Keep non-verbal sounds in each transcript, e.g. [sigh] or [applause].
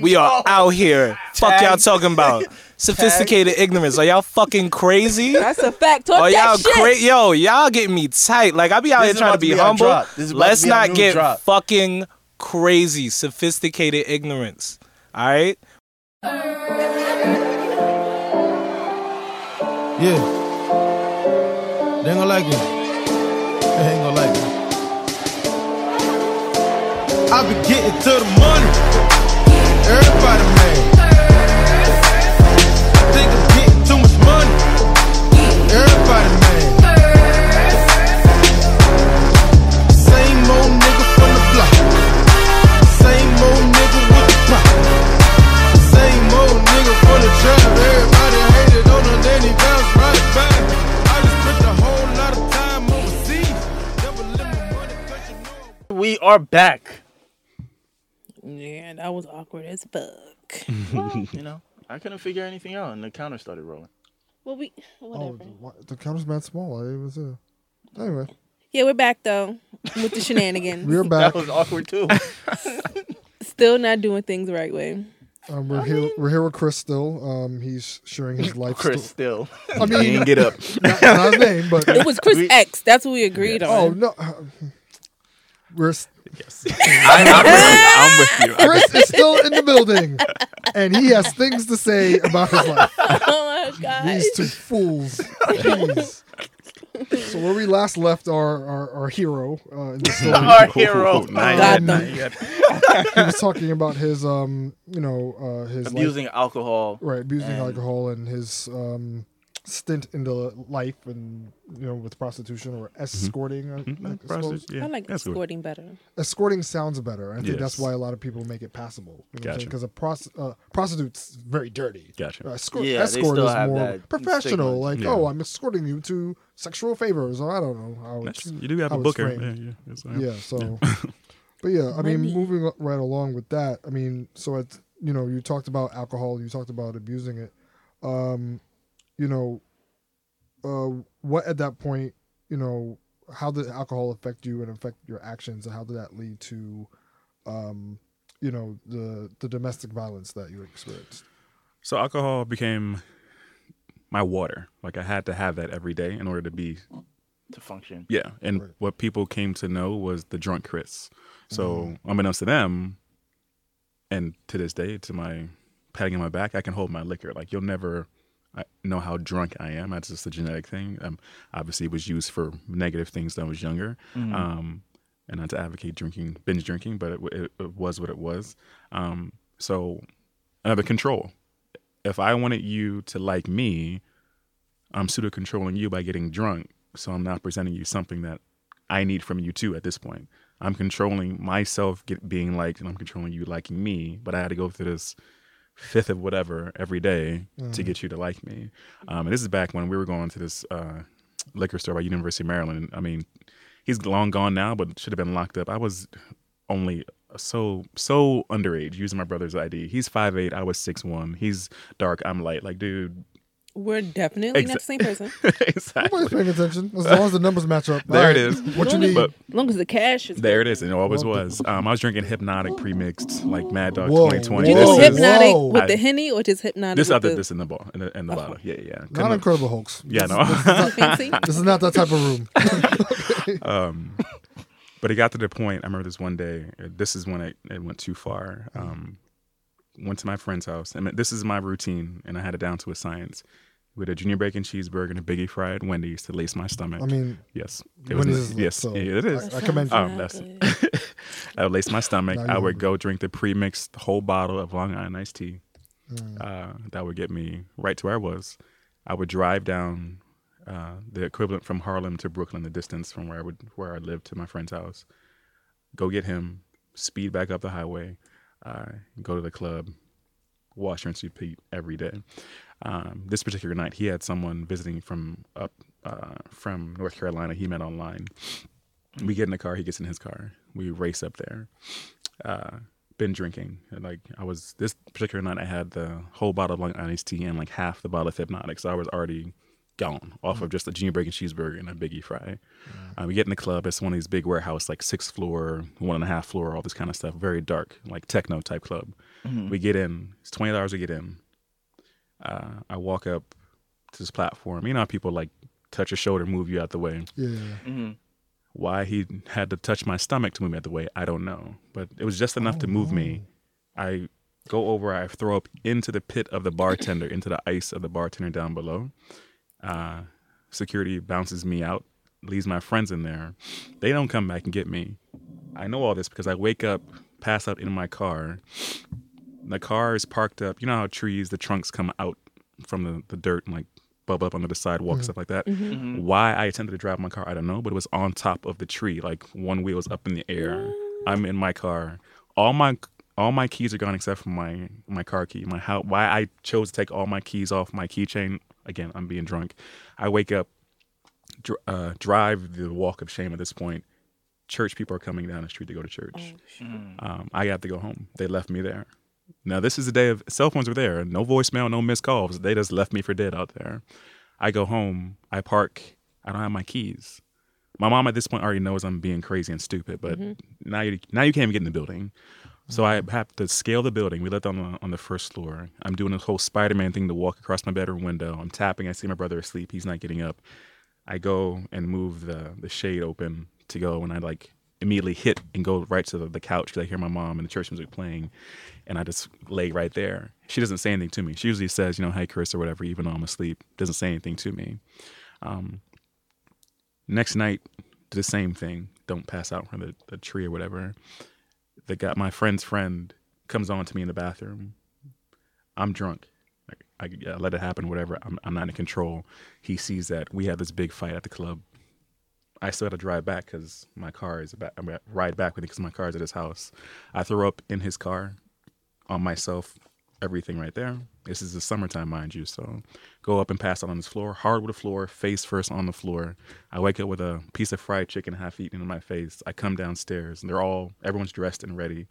We are oh. out here. Fuck y'all talking about [laughs] sophisticated ignorance. Are y'all fucking crazy? That's a fact. Talk Are y'all that shit. cra- Yo, y'all getting me tight. Like I be out This here is trying about to be to be our humble. drop. This is about to Let's be our not new get drop. fucking crazy. Sophisticated ignorance. All right. Yeah. They ain't gonna like it. They ain't gonna like it. I be getting to the money. Everybody mad. Think I'm getting too much money. Everybody mad. Same old nigga from the block. Same old nigga with the pop. Same old nigga from the trap. Everybody hated on him, then he bounced right back. I just spent a whole lot of time overseas. Never let my money you. We are back. Yeah, that was awkward as fuck. [laughs] You know, I couldn't figure anything out, and the counter started rolling. well, we Oh, whatever. the, the counter's mad small. I didn't even see. Anyway, Yeah, we're back though with the shenanigans. [laughs] we're back. That was awkward too. [laughs] Still not doing things the right way. Um, we're here. We're here with Chris still. Um, he's sharing his life. Chris sto- still. I mean, He didn't get up. not, not his name, but It was Chris We- X. That's what we agreed oh on. Oh no, uh, we're s- I, I'm with you. Chris is still in the building, and he has things to say about his life. [laughs] Oh my god. These two fools. Jeez. So where we last left our our, our hero uh, in the story, Our hero. Nice. Got Um, them. he was talking about his um you know uh, his life- Abusing alcohol. right abusing and- alcohol and his um stint into life and you know with prostitution or escorting I- I Mhm. suppose. Prostitute, yeah, I like that's good. escorting better. escorting sounds better i think that's why a lot of people make it passable Gotcha. because a pros- uh, prostitute's very dirty Gotcha. Uh, escort, Yeah, escort is more professional stigma. like Yeah. oh i'm escorting you to sexual favors or i don't know how it's you do have how a it's booker. framed. Yeah, yeah, yes, yeah so [laughs] but yeah i mean Money. moving right along with that i mean so it's you know you talked about alcohol you talked about abusing it um you know uh what at that point you know how did alcohol affect you and affect your actions and how did that lead to um you know the the domestic violence that you experienced So alcohol became my water. Like I had to have that every day in order to be to function. yeah. And Right. what people came to know was the drunk Chris. So Mm-hmm. unbeknownst to them, and to this day, to my patting on my back, I can hold my liquor. Like you'll never I know how drunk I am. That's just a genetic thing. Um, obviously, it was used for negative things when I was younger. Mm-hmm. Um, and not to advocate drinking, binge drinking, but it, it, it was what it was. Um, so another control. If I wanted you to like me, I'm pseudo controlling you by getting drunk. So I'm not presenting you something that I need from you too at this point. I'm controlling myself get, being liked and I'm controlling you liking me, but I had to go through this fifth of whatever every day to get you to like me. Um, and this is back when we were going to this uh, liquor store by University of Maryland. I mean, he's long gone now, but should have been locked up. I was only so so underage using my brother's ID. He's five eight. I was six one. He's dark, I'm light. Like, dude, We're definitely Exa- not the same person. [laughs] exactly. nobody's paying attention as long as the numbers match up There it Alright, is. what you Long as- need But As long as the cash is there it is, and it always was. Um, I was drinking Hpnotiq pre-mixed, like Mad Dog Whoa, 2020. Did Whoa, you This is- Hpnotiq whoa. with the henny or just Hpnotiq This other the this in the ball in the, in the bottle. Yeah, yeah. not Couldn't- incredible hulks Yeah, no. [laughs] fancy? this is not that type of room [laughs] um, but it got to the point. I remember this one day. uh, This is when it, it went too far. Um, went to my friend's house. and this is my routine, and I had it down to a science. With a junior bacon cheeseburger and a biggie fried Wendy's to lace my stomach. i mean yes, Wendy's is n- yes, so yeah, it is. I commend you. Not that's. I would lace my stomach. I would go drink the pre-mixed whole bottle of Long Island iced tea. Mm. Uh, that would get me right to where I was. I would drive down uh, the equivalent from Harlem to Brooklyn, the distance from where I would where I lived to my friend's house. Go get him, speed back up the highway, uh, go to the club, wash, rinse, repeat every day. Um, this particular night, he had someone visiting from up uh, from North Carolina. He met online. We get in the car. He gets in his car. We race up there. Uh, been drinking. And like I was this particular night, I had the whole bottle of Long Island iced tea and like half the bottle of Hpnotiq. So I was already gone off of just a junior bacon cheeseburger and a biggie fry. Uh, we get in the club. It's one of these big warehouse, like six floor, one and a half floor, all this kind of stuff. Very dark, like techno type club. We get in. It's twenty dollars to get in. Uh, I walk up to this platform. You know how people like touch your shoulder, move you out the way. Yeah. Why he had to touch my stomach to move me out the way, I don't know. But it was just enough to move me. I go over, I throw up into the pit of the bartender, into the ice of the bartender down below. Uh, security bounces me out, leaves my friends in there. They don't come back and get me. I know all this because I wake up, pass out in my car. The car is parked up. You know how trees, the trunks come out from the, the dirt and like bubble up under the sidewalk, mm-hmm. stuff like that. Mm-hmm. Mm-hmm. Why I attempted to drive my car, I don't know, but it was on top of the tree. Like one wheel was up in the air. I'm in my car. All my all my keys are gone except for my my car key. My how why I chose to take all my keys off my keychain. Again, I'm being drunk. I wake up, dr- uh, drive the walk of shame at this point. Church people are coming down the street to go to church. Um, I have to go home. They left me there. Now this is the day of cell phones were there. No voicemail, no missed calls. They just left me for dead out there. I go home. I park. I don't have my keys. My mom at this point already knows I'm being crazy and stupid, but now you now you can't even get in the building. So I have to scale the building. We lived on the on the first floor. I'm doing this whole Spider-Man thing to walk across my bedroom window. I'm tapping. I see my brother asleep. He's not getting up. I go and move the the shade open to go, and I like immediately hit and go right to the, the couch because I hear my mom and the church music playing, and I just lay right there. She doesn't say anything to me. She usually says, you know, "Hey, Chris" or whatever, even though I'm asleep. Doesn't say anything to me. Um, next night, the same thing. Don't pass out from the, the tree or whatever. The guy, my friend's friend, comes on to me in the bathroom. I'm drunk. Like, I yeah, let it happen, whatever. I'm, I'm not in control. He sees that we had this big fight at the club. I still had to drive back because my car is about, I'm gonna ride back with it because my car is at his house. I throw up in his car, on myself, everything right there. This is the summertime, mind you. So go up and pass out on this floor, hardwood floor, face first on the floor. I wake up with a piece of fried chicken half eaten in my face. I come downstairs and they're all, everyone's dressed and ready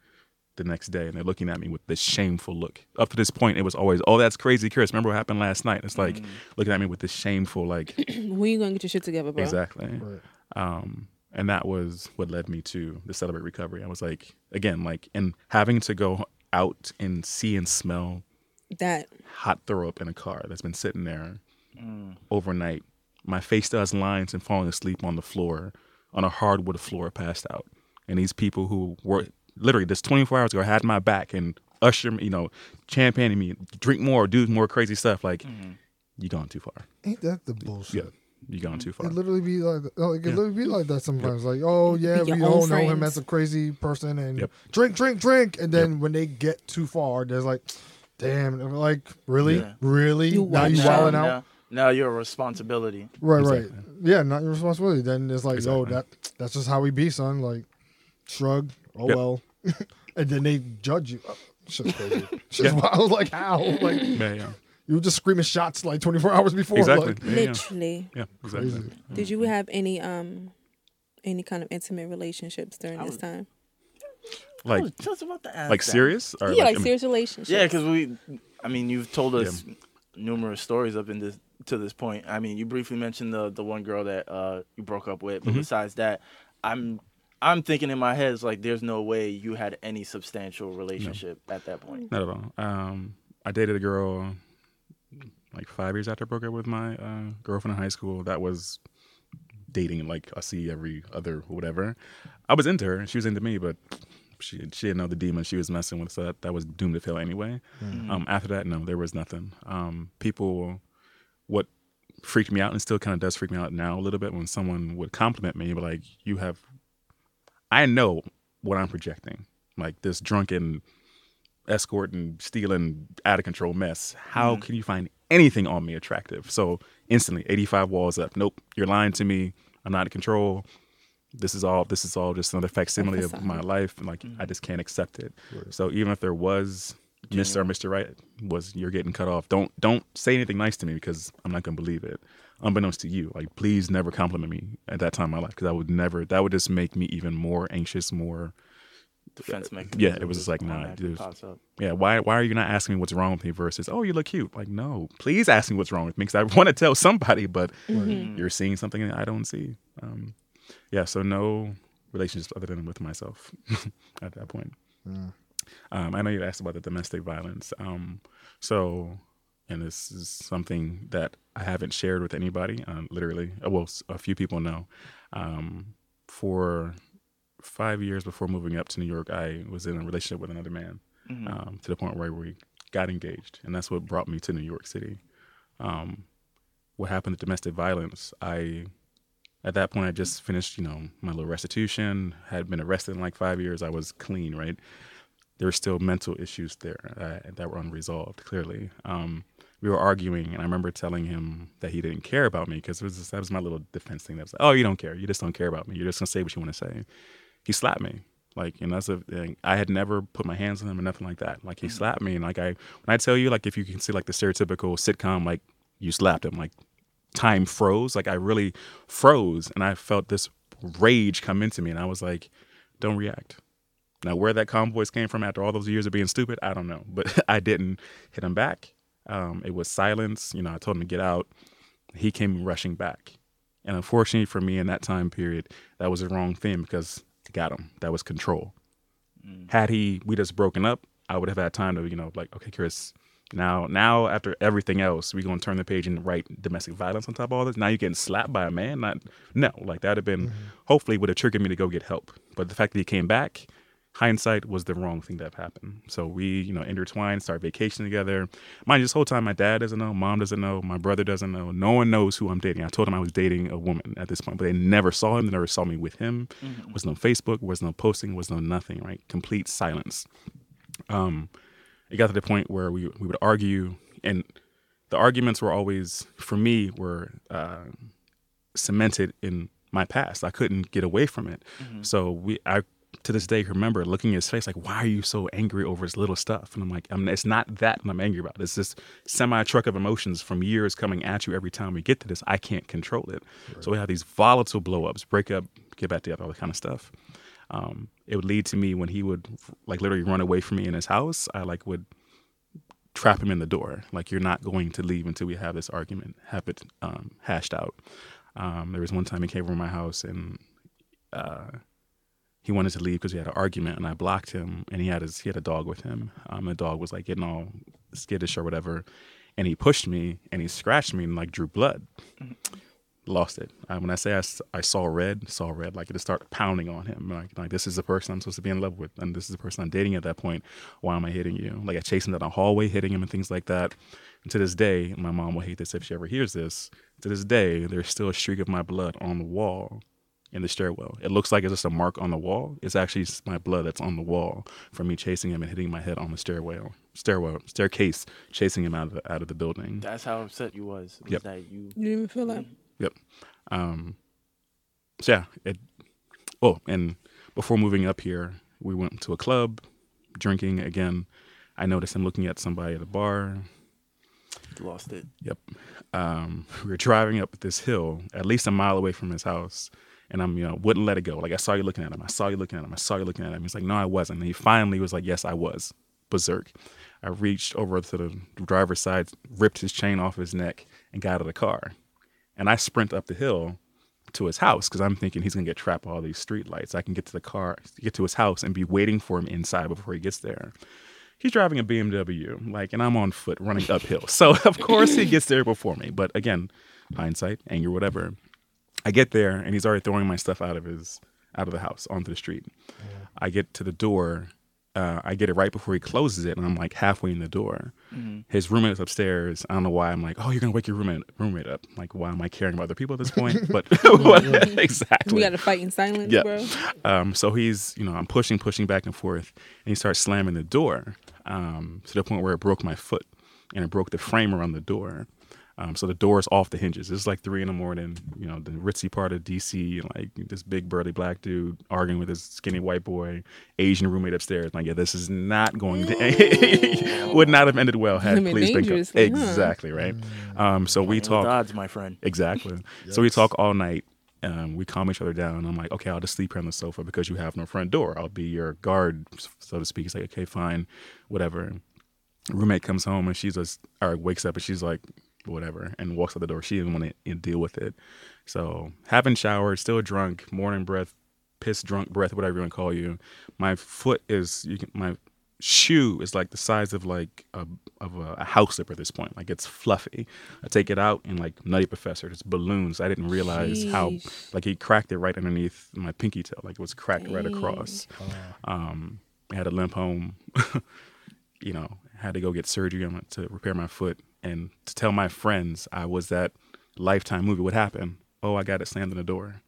the next day and they're looking at me with this shameful look. Up to this point, it was always, oh, that's crazy, Chris. Remember what happened last night? It's like looking at me with this shameful, like, [clears throat] when you gonna get your shit together, bro? exactly. Right. Um, and that was what led me to the Celebrate Recovery. I was like, again, like, and having to go out and see and smell That hot throw up in a car that's been sitting there mm. overnight. My face does lines and falling asleep on the floor, on a hardwood floor, passed out. And these people who were literally just 24 hours ago had my back and usher me, you know, champagning me, drink more, do more crazy stuff. Like, mm-hmm. you gone too far. Ain't that the bullshit? Yeah, you gone too far. It literally be like, like it literally be like that sometimes. Like, oh yeah, Your we own all know him as a crazy person, and Yep. drink, drink, drink, and then when they get too far, there's like, damn, and we're like, really, Yeah. really, You now you wilding out. Yeah. Now you're a responsibility. right, Exactly. right, yeah, not your responsibility. Then it's like, yo, Exactly. that that's just how we be, son. Like, shrug, oh Yep. well, [laughs] and then they judge you. Oh, shit's crazy. [laughs] Shit's wild. [laughs] Like how? Like Yeah, yeah. You were just screaming shots like 24 [laughs] hours before. Exactly. Like, Yeah, yeah. literally. Yeah, exactly. Crazy. Did you have any um any kind of intimate relationships during I this was- time? I Like, was just about to ask like that. serious? Or yeah, like, I mean- serious relationships. Yeah, because we, I mean, you've told us numerous stories up in this to this point. I mean, you briefly mentioned the the one girl that uh you broke up with, but Mm-hmm. besides that, I'm I'm thinking in my head, it's like there's no way you had any substantial relationship at that point. Not at all. Um, I dated a girl like five years after I broke up with my uh, girlfriend in high school. That was dating like I see every other whatever. I was into her and she was into me, but she she didn't know the demon she was messing with, so that, that was doomed to fail anyway. Um, after that, no, there was nothing. Um, people, what freaked me out and still kind of does freak me out now a little bit when someone would compliment me, but like you have, I know what I'm projecting, like this drunken escort and stealing out of control mess. How can you find anything on me attractive? So instantly, 85 walls up. Nope, you're lying to me. I'm not in control. This is all. This is all just another facsimile of my life, and like I mm-hmm. just can't accept it. So even if there was Mr. or Mr. Right was you're getting cut off. Don't don't say anything nice to me because I'm not gonna believe it. Unbeknownst to you, like please never compliment me at that time in my life because I would never. That would just make me even more anxious, more defense mechanism. yeah, it was just like, nah, dude. Yeah, why why are you not asking me what's wrong with me versus oh you look cute? Like no, please ask me what's wrong with me because I [laughs] want to tell somebody, but you're seeing something that I don't see. Um, yeah, so no relationships other than with myself [laughs] at that point. Um, I know you asked about the domestic violence. Um, so, and this is something that I haven't shared with anybody. Um, literally, uh, well, a few people know. Um, for five years before moving up to New York, I was in a relationship with another man um, to the point where we got engaged, and that's what brought me to New York City. Um, what happened to domestic violence? I at that point I just finished, you know, my little restitution. Had been arrested in like five years. I was clean, right? There were still mental issues there uh, that were unresolved. Clearly, um, we were arguing, and I remember telling him that he didn't care about me because that was my little defense thing. That was like, "Oh, you don't care. You just don't care about me. You're just gonna say what you want to say." He slapped me. Like, and that's a thing. I had never put my hands on him or nothing like that. Like, he slapped me, and like I, when I tell you, like, if you can see like the stereotypical sitcom, like you slapped him, like time froze. Like I really froze, and I felt this rage come into me, and I was like, "Don't react." Now, where that calm voice came from after all those years of being stupid, I don't know, [laughs] but I didn't hit him back. Um, it was silence. You know, I told him to get out. He came rushing back, and unfortunately for me in that time period, that was the wrong thing because got him. That was control. Mm. Had he we just broken up, I would have had time to you know like okay, Chris. Now, now after everything else, we gonna turn the page and write domestic violence on top of all this. Now you're getting slapped by a man. Not no, like that'd have been mm-hmm. hopefully would have triggered me to go get help. But the fact that he came back, hindsight was the wrong thing that happened. So we, you know, intertwined, start vacation together. Mind you, this whole time my dad doesn't know, mom doesn't know, my brother doesn't know. No one knows who I'm dating. I told him I was dating a woman at this point, but they never saw him. They never saw me with him. Was no Facebook, was no posting, was no nothing. Right, complete silence. Um, it got to the point where we we would argue, and the arguments were always for me were uh, cemented in my past. I couldn't get away from it. So we, I to this day remember looking at his face like, "Why are you so angry over this little stuff?" And I'm like, I'm, "It's not that I'm angry about. It's this semi truck of emotions from years coming at you every time we get to this. I can't control it. So we have these volatile blowups, break up, get back together, all that kind of stuff." Um, it would lead to me when he would like literally run away from me in his house. I like would trap him in the door. Like you're not going to leave until we have this argument, have it um, hashed out. Um, there was one time he came over my house and uh, he wanted to leave because we had an argument, and I blocked him. And he had his he had a dog with him. Um, the dog was like getting all skittish or whatever, and he pushed me and he scratched me and like drew blood. Lost it. Uh, when I say I saw red, saw red, like it just started pounding on him. Like, like this is the person I'm supposed to be in love with, and this is the person I'm dating at that point. Why am I hitting you? Like I chased him down the hallway, hitting him and things like that. And to this day, my mom will hate this if she ever hears this. To this day, there's still a streak of my blood on the wall in the stairwell. It looks like it's just a mark on the wall. It's actually my blood that's on the wall from me chasing him and hitting my head on the stairwell, stairwell, staircase, chasing him out of the, out of the building. That's how upset you was. was Yep. That you. You didn't even feel that. Yep. Um, so yeah, it. Oh, and before moving up here, we went to a club, drinking again. I noticed him looking at somebody at a bar. Lost it. Yep. Um, [laughs] we were driving up this hill, at least a mile away from his house, and I'm, you know, wouldn't let it go. Like I saw you looking at him. I saw you looking at him. I saw you looking at him. He's like, no, I wasn't. And he finally was like, yes, I was. Berserk. I reached over to the driver's side, ripped his chain off his neck, and got out of the car. And I sprint up the hill to his house because I'm thinking he's gonna get trapped by all these streetlights. I can get to the car, get to his house, and be waiting for him inside before he gets there. He's driving a BMW, like, and I'm on foot running uphill. So of course he gets there before me. But again, hindsight, anger, whatever. I get there and he's already throwing my stuff out of his out of the house onto the street. I get to the door. Uh, I get it right before he closes it, and I'm like halfway in the door. His roommate is upstairs. I don't know why. I'm like, oh, you're gonna wake your roommate roommate up. Like, why am I caring about other people at this point? [laughs] But [laughs] exactly. We got to fight in silence, Yeah. bro. Um, so he's, you know, I'm pushing, pushing back and forth, and he starts slamming the door um, to the point where it broke my foot, and it broke the frame around the door. Um, so the door is off the hinges. It's like three in the morning, you know, the ritzy part of DC, like this big burly black dude arguing with this skinny white boy, Asian roommate upstairs. Like, yeah, this is not going to [laughs] would not have ended well had Him police been co- dangerously, huh? exactly right. Um, so we talk odds, my friend. Exactly. So we talk all night. Um, we calm each other down. I'm like, okay, I'll just sleep here on the sofa because you have no front door. I'll be your guard, so to speak. He's like, okay, fine, whatever. Roommate comes home and she's just, or wakes up and she's like, whatever, and walks out the door. She didn't want to deal with it. So, haven't showered, still drunk, morning breath, piss drunk breath, whatever you want to call you. My foot is, you can, my shoe is like the size of like a of a, a house slipper at this point. Like it's fluffy. I take it out and like Nutty Professor, it's balloons. I didn't realize how like he cracked it right underneath my pinky toe. Like it was cracked right Dang. across. Um, I had to limp home. [laughs] you know, had to go get surgery on to repair my foot and to tell my friends I was that Lifetime movie. What happened? Oh, I got it slammed in the door.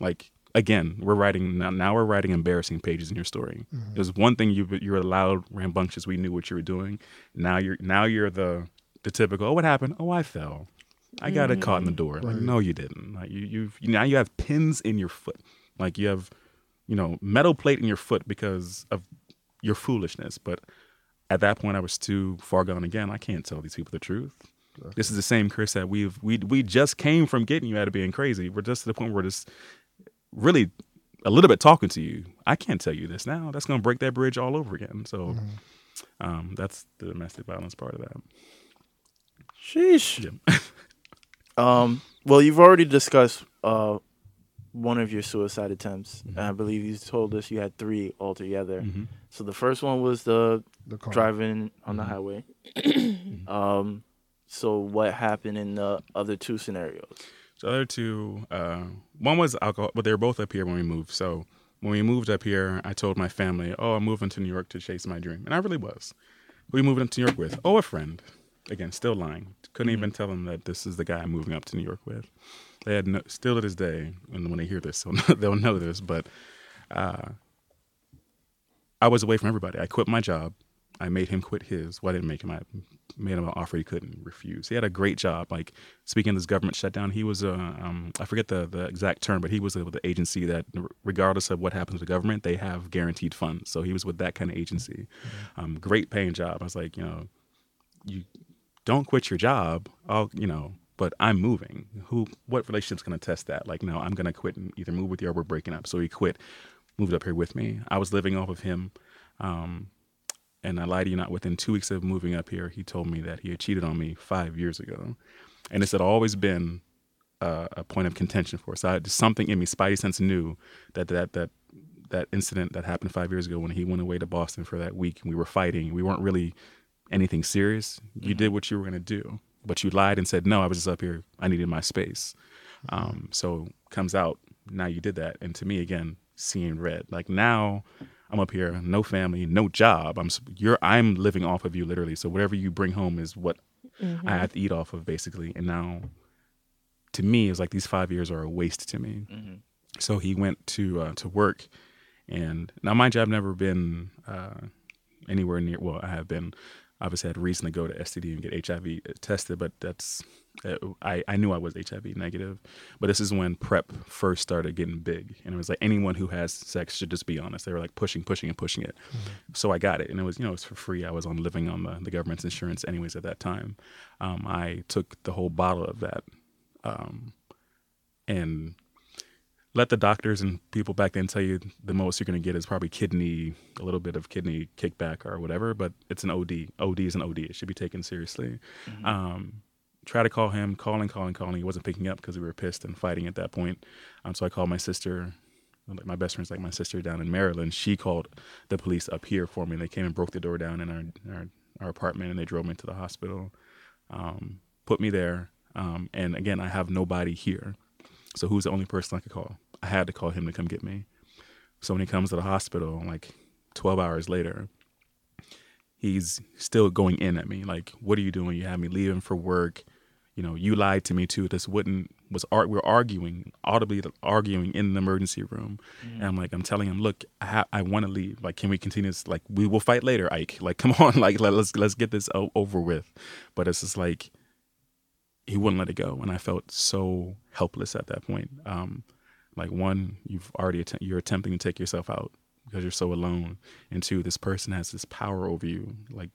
Like again, we're writing now. Now we're writing embarrassing pages in your story. Mm-hmm. It was one thing you you're loud, rambunctious. We knew what you were doing. Now you're now you're the the typical. Oh, what happened? Oh, I fell. I got it caught in the mm-hmm. door. Like no, you didn't. Like you you've now you have pins in your foot. Like you have you know metal plate in your foot because of your foolishness. But at that point, I was too far gone again. I can't tell these people the truth. This is the same Chris that we've we we just came from getting you out of being crazy. We're just to the point where we're just really a little bit talking to you. I can't tell you this now. That's gonna break that bridge all over again. So um, that's the domestic violence part of that. Sheesh. Yeah. [laughs] Um, well, you've already discussed uh, one of your suicide attempts. Mm-hmm. And I believe you told us you had three altogether. Mhm. So the first one was the The car. driving on Mm-hmm. the highway. [clears throat] um, so what happened in the other two scenarios? The other two, uh, one was alcohol, but they were both up here when we moved. So when we moved up here, I told my family, "Oh, I'm moving to New York to chase my dream," and I really was. Who you moving up to New York with? Oh, a friend. Again, still lying. Couldn't even tell them that this is the guy I'm moving up to New York with. They had no, still to this day, and when they hear this, [laughs] they'll know, they'll know this. But uh, I was away from everybody. I quit my job. I made him quit his. Well, I didn't make him. I made him an offer he couldn't refuse. He had a great job. Like speaking of this government shutdown, he was a um, I forget the the exact term, but he was with the agency that, regardless of what happens to the government, they have guaranteed funds. So he was with that kind of agency. Um, great paying job. I was like, you know, you don't quit your job. I'll, you know, but I'm moving. Who? What relationship's gonna test that? Like, no, I'm gonna quit and either move with you or we're breaking up. So he quit, moved up here with me. I was living off of him. Um, and I lied to you not, within two weeks of moving up here, he told me that he had cheated on me five years ago. And this had always been uh, a point of contention for us. I had something in me, Spidey sense knew that that that that incident that happened five years ago when he went away to Boston for that week and we were fighting. We weren't really anything serious. You did what you were going to do, but you lied and said, no, I was just up here. I needed my space. Um, so comes out, now you did that. And to me, again, seeing red. Like now I'm up here, no family, no job. I'm, you're, I'm living off of you literally. So whatever you bring home is what I have to eat off of basically. And now to me, it's like these five years are a waste to me. So he went to, uh, to work and now, mind you, I've never been uh, anywhere near. Well, I have been. Obviously, had reason to go to STD and get HIV tested, but that's. Uh, I I knew I was HIV negative, but this is when PrEP first started getting big, and it was like anyone who has sex should just be honest. They were like pushing, pushing, and pushing it. So I got it, and it was you know it was for free. I was on living on the, the government's insurance anyways at that time. Um, I took the whole bottle of that, um, and let the doctors and people back then tell you the most you're going to get is probably kidney, a little bit of kidney kickback or whatever, but it's an OD. OD is an OD. It should be taken seriously. Um, try to call him, calling, calling, calling. He wasn't picking up because we were pissed and fighting at that point. Um, so I called my sister. Like my best friend's like my sister down in Maryland. She called the police up here for me. And They came and broke the door down in our our, our apartment and they drove me to the hospital, um, put me there. Um, and again, I have nobody here. So who's the only person I could call? I had to call him to come get me. So when he comes to the hospital, like 12 hours later, he's still going in at me. Like, what are you doing? You had me leaving for work. You know, you lied to me too. This wouldn't was art. We're arguing audibly, arguing in the emergency room, and I'm like, I'm telling him, look, I ha- I want to leave. Like, can we continue this? Like, we will fight later, Ike. Like, [laughs] come on, like let, let's let's get this o- over with. But it's just like he wouldn't let it go, and I felt so helpless at that point. Um, like one, you've already att- you're attempting to take yourself out because you're so alone, and two, this person has this power over you. Like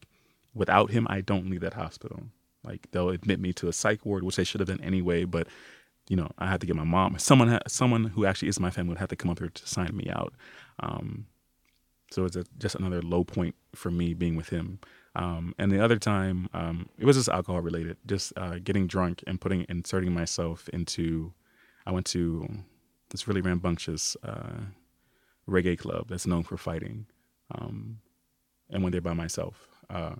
without him, I don't leave that hospital. Like they'll admit me to a psych ward, which they should have done anyway, but you know, I had to get my mom. Someone, ha- someone who actually is my family would have to come up here to sign me out. Um, so it's a, just another low point for me being with him. Um, and the other time, um, it was just alcohol related, just uh, getting drunk and putting inserting myself into. I went to this really rambunctious uh, reggae club that's known for fighting, um, and went there by myself. Uh,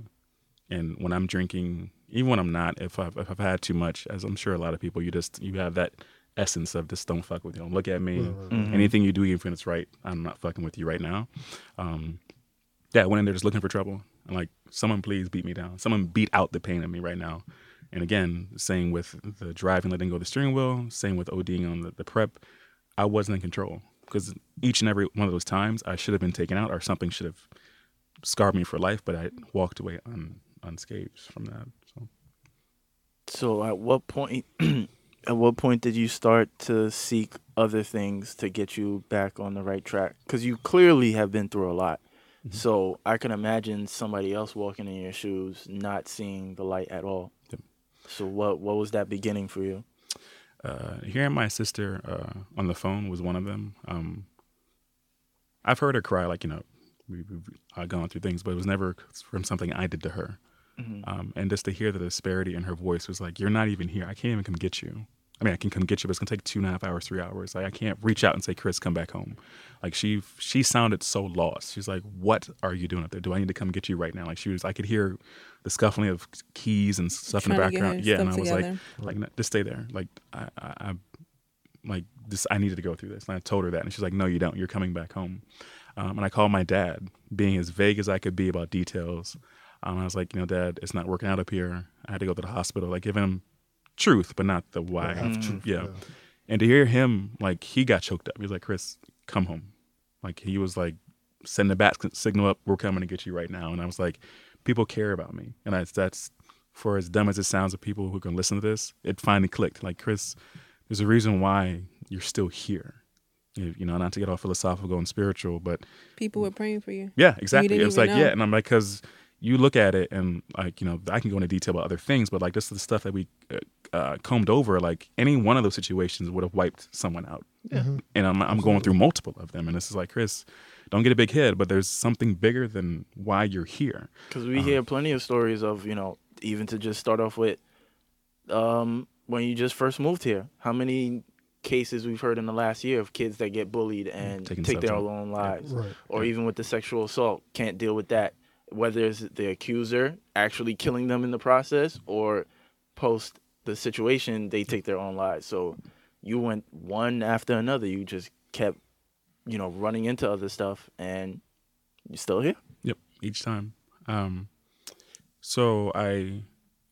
and when I'm drinking, even when I'm not, if I've, if I've had too much, as I'm sure a lot of people, you just you have that essence of just don't fuck with you. Don't look at me. Anything you do, even if it's right, I'm not fucking with you right now. Um, yeah, I went in there just looking for trouble. I'm like, someone please beat me down. Someone beat out the pain of me right now. And again, same with the driving, letting go of the steering wheel. Same with ODing on the, the PrEP. I wasn't in control because each and every one of those times I should have been taken out or something should have scarred me for life. But I walked away un, unscathed from that. So So at what point [clears throat] at what point did you start to seek other things to get you back on the right track? Cuz you clearly have been through a lot. Mm-hmm. So I can imagine somebody else walking in your shoes not seeing the light at all. Yep. So what what was that beginning for you? Uh, hearing my sister uh, on the phone was one of them. Um, I've heard her cry, like you know, we, we've uh, gone through things, but it was never from something I did to her. Um, and just to hear the disparity in her voice was like, "You're not even here. I can't even come get you. I mean, I can come get you, but it's gonna take two and a half hours, three hours. Like, I can't reach out and say, Chris, come back home. Like, she she sounded so lost. She's like, "What are you doing up there? Do I need to come get you right now?" Like, she was. I could hear the scuffling of keys and stuff in the Trying to get background. Yeah, and I was together. like, like, no, just stay there. Like, I, I, I like this i needed to go through this and i told her that and she's like no you don't you're coming back home um, and i called my dad being as vague as i could be about details um, i was like you know dad it's not working out up here i had to go to the hospital like giving him truth but not the why of truth yeah. and to hear him like he got choked up he was like chris come home like he was like send the bat signal up we're coming to get you right now and i was like people care about me and I, that's for as dumb as it sounds to people who can listen to this it finally clicked like chris there's a reason why you're still here. You you know, not to get all philosophical and spiritual, but People were praying for you. yeah, exactly. didn't It was like, know. yeah, and I'm like, because you look at it and like, you know, I can go into detail about other things, but like this is the stuff that we uh, uh, combed over. Like any one of those situations would have wiped someone out, and I'm I'm going through multiple of them, and this is like, Chris, don't get a big head, but there's something bigger than why you're here. Because we hear plenty of stories of, you know, even to just start off with, um, when you just first moved here, how many cases we've heard in the last year of kids that get bullied and take their out. own lives, Right. or even with the sexual assault, can't deal with that. Whether it's the accuser actually killing them in the process, or post the situation, they take their own lives. So you went one after another. You just kept, you know, running into other stuff, and you're still here. Yep, each time. Um, so I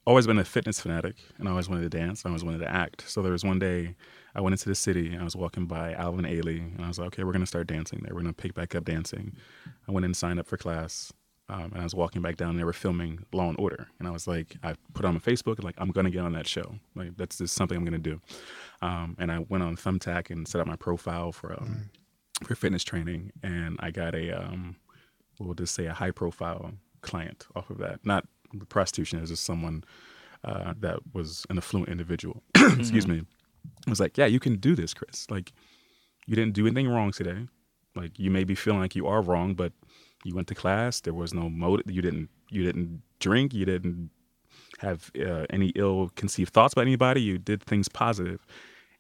always been a fitness fanatic, and I always wanted to dance. I always wanted to act. So there was one day I went into the city, and I was walking by Alvin Ailey, and I was like, okay, we're gonna start dancing there. We're gonna pick back up dancing. I went and signed up for class. Um, and I was walking back down, and they were filming Law and Order, and I was like, I put on my Facebook, like I'm gonna get on that show. Like that's just something I'm gonna do. Um, and I went on Thumbtack and set up my profile for um, for fitness training, and I got a um, we'll just say a high profile client off of that. Not prostitution, it was just someone uh, that was an affluent individual. [clears throat] Excuse me. I was like, yeah, you can do this, Chris. Like, you didn't do anything wrong today. Like, you may be feeling like you are wrong, but you went to class. There was no motive. You didn't. You didn't drink. You didn't have uh, any ill conceived thoughts about anybody. You did things positive,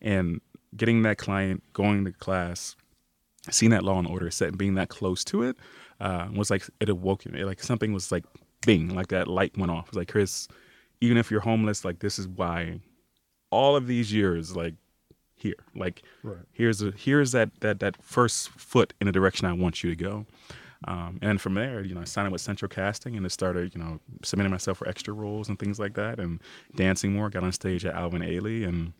and getting that client going to class seeing that law and order set and being that close to it uh, was like it awoke me. Like something was like bing, like that light went off. It was like Chris, even if you're homeless, like this is why all of these years, like here, like Right. here's a here's that that that first foot in the direction I want you to go. Um, and from there, you know, I signed up with Central Casting and it started, you know, submitting myself for extra roles and things like that, and dancing more. Got on stage at Alvin Ailey, and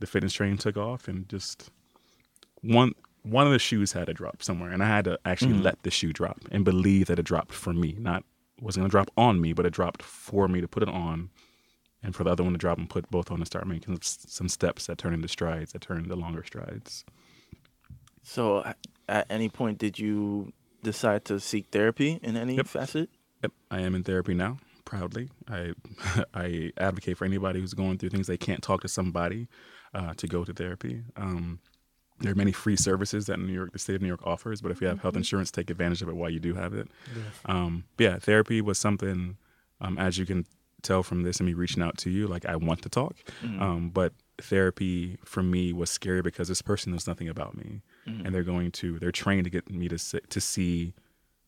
the fitness train took off, and just one one of the shoes had to drop somewhere, and I had to actually let the shoe drop and believe that it dropped for me. Not wasn't gonna drop on me, but it dropped for me to put it on, and for the other one to drop and put both on and start making some steps that turn into strides, that turn into longer strides. So, at any point, did you decide to seek therapy in any Yep. facet? Yep, I am in therapy now, proudly. I [laughs] I advocate for anybody who's going through things they can't talk to somebody uh, to go to therapy. Um, there are many free services that New York, the state of New York offers, but if you have health insurance, take advantage of it while you do have it. Um, but yeah, therapy was something, um, as you can tell from this and me reaching out to you, like I want to talk, um, but therapy for me was scary because this person knows nothing about me, and they're going to, they're trained to get me to si- to see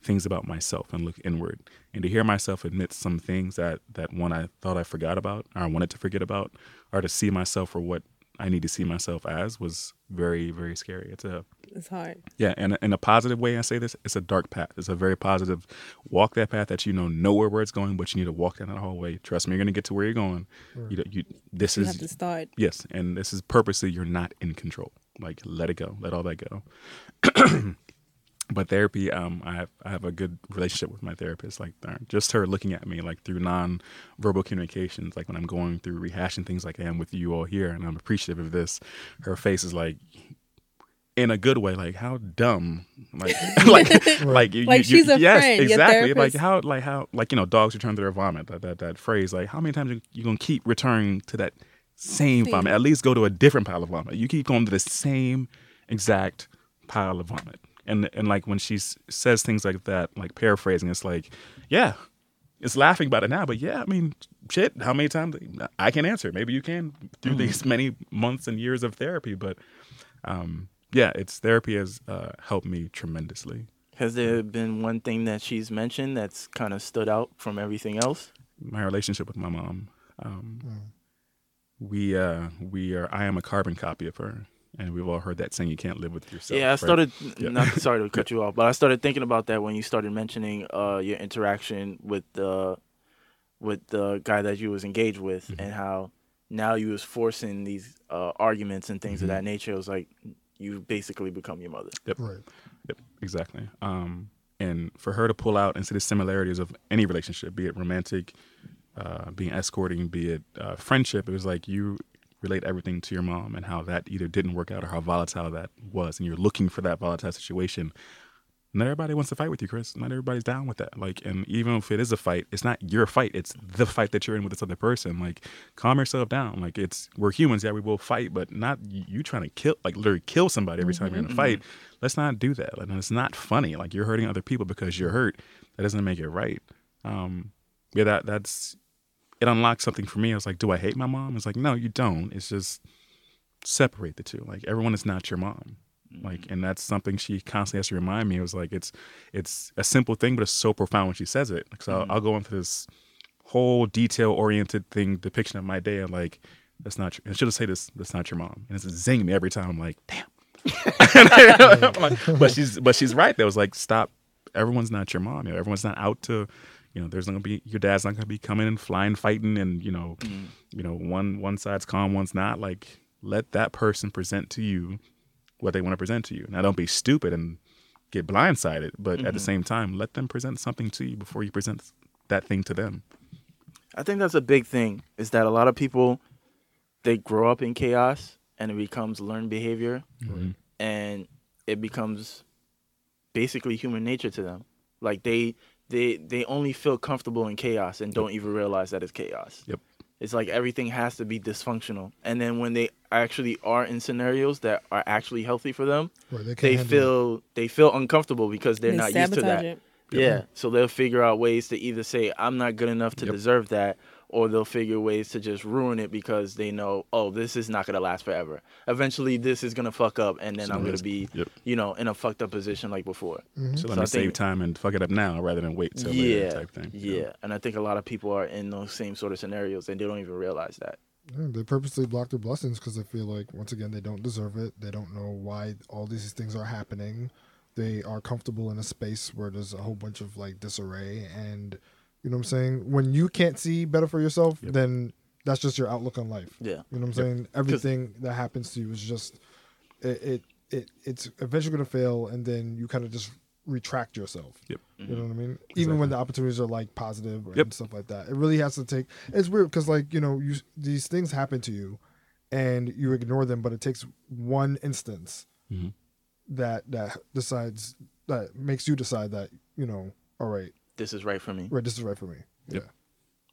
things about myself and look inward and to hear myself admit some things that that one I thought I forgot about or I wanted to forget about or to see myself for what I need to see myself as was very very scary. It's a It's hard. yeah, and in a positive way, I say this: it's a dark path. It's a very positive. Walk that path that you know nowhere where it's going, but you need to walk down that hallway. Trust me, you're gonna get to where you're going. You, know, you this You is have to start. yes, and this is purposely you're not in control. Like let it go, let all that go. [clears throat] but therapy, um, I have I have a good relationship with my therapist. Like uh, just her looking at me like through non-verbal communications. Like when I'm going through rehashing things like I am with you all here, and I'm appreciative of this. Her face is like in a good way, like how dumb, like [laughs] [laughs] like like you, Like you- she's a yes, friend, exactly. Like how like how like you know dogs return to their vomit. That that that phrase. Like how many times you, you gonna keep returning to that same Same. vomit? At least go to a different pile of vomit. You keep going to the same exact pile of vomit. And and like when she says things like that, like paraphrasing, it's like, yeah, it's laughing about it now, but yeah, I mean, shit, how many times I can answer? Maybe you can through these [laughs] many months and years of therapy, but um, yeah, it's therapy has uh, helped me tremendously. Has there been one thing that she's mentioned that's kind of stood out from everything else? My relationship with my mom, um, we uh, we are. I am a carbon copy of her, and we've all heard that saying, "You can't live with yourself." yeah, I right? started. Yeah. Not [laughs] sorry to cut you off, but I started thinking about that when you started mentioning uh, your interaction with the with the guy that you was engaged with, Mm-hmm. and how now you was forcing these uh, arguments and things Mm-hmm. of that nature. It was like you basically become your mother. Yep. Right. Yep, exactly. Um, and for her to pull out and see the similarities of any relationship, be it romantic, uh, being escorting, be it uh, friendship, it was like you relate everything to your mom and how that either didn't work out or how volatile that was, and you're looking for that volatile situation. Not everybody wants to fight with you, Chris. Not everybody's down with that. Like, and even if it is a fight, it's not your fight. It's the fight that you're in with this other person. Like, calm yourself down. Like, it's we're humans. Yeah, we will fight, but not you, you trying to kill, like, literally kill somebody every time you're in a fight. Let's not do that. Like, and it's not funny. Like, you're hurting other people because you're hurt. That doesn't make it right. Um, yeah, that that's it. Unlocked something for me. I was like, do I hate my mom? It's like, no, you don't. It's just separate the two. Like, everyone is not your mom like mm-hmm. and that's something she constantly has to remind me it was like it's it's a simple thing but it's so profound when she says it because I'll, mm-hmm. I'll go into this whole detail oriented thing depiction of my day and like that's not your, and she'll just say this that's not your mom and it's a zing me every time i'm like damn [laughs] [laughs] I'm like, but she's but she's right though was like stop everyone's not your mom you know everyone's not out to you know there's not gonna be your dad's not gonna be coming and flying fighting and you know mm. you know one one side's calm one's not like let that person present to you what they want to present to you. Now, don't be stupid and get blindsided, but at the mm-hmm. same time, let them present something to you before you present that thing to them. I think that's a big thing is that a lot of people they grow up in chaos and it becomes learned behavior mm-hmm. and it becomes basically human nature to them. Like they they they only feel comfortable in chaos and don't even realize that it's chaos. Yep. It's like everything has to be dysfunctional. And then when they actually are in scenarios that are actually healthy for them, Right. They, they handle it. feel they feel uncomfortable because they're They not used to that. it. Yeah. So they'll figure out ways to either say I'm not good enough to Yep. deserve that, or they'll figure ways to just ruin it because they know, oh, this is not gonna last forever. Eventually, this is gonna fuck up, and then I'm gonna be, Yep. you know, in a fucked up position like before. Mm-hmm. So let So me I save think- time and fuck it up now rather than wait till yeah, later type thing. yeah. And I think a lot of people are in those same sort of scenarios, and they don't even realize that. Yeah, they purposely block their blessings because they feel like once again they don't deserve it. They don't know why all these things are happening. They are comfortable in a space where there's a whole bunch of like disarray, and you know what I'm saying. When you can't see better for yourself, then that's just your outlook on life. Yeah. You know what I'm saying? Everything that happens to you is just it. it, it it's eventually gonna fail, and then you kind of just retract yourself. Yep. You know what I mean? Even when the opportunities are like positive and Yep. stuff like that, it really has to take. It's weird because like you know you these things happen to you, and you ignore them, but it takes one instance Mhm. that that decides that makes you decide that you know all right This is right for me. right this is right for me. Yep. Yeah.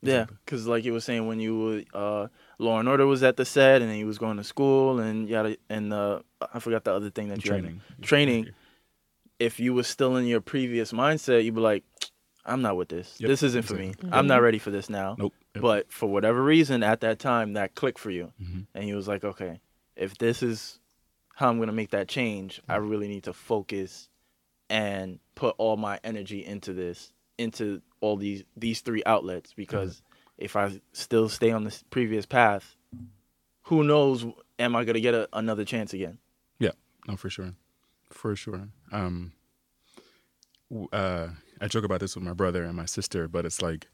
Yeah, because like you were saying when you were uh, Law and Order was at the set, and then he was going to school, and yada, and uh, I forgot the other thing that you had. training. Training. If you were still in your previous mindset, you'd be like, "I'm not with this. Yep, This isn't for me. exactly. I'm not ready for this now." Nope. Yep. But for whatever reason, at that time, that clicked for you, Mhm. and he was like, "Okay, if this is how I'm gonna make that change, I Mm-hmm. really need to focus and put all my energy into this, into all these these three outlets. Because if I still stay on this previous path, who knows? Am I gonna get a, another chance again? Yeah, no, for sure, for sure. Um, uh, I joke about this with my brother and my sister, but it's like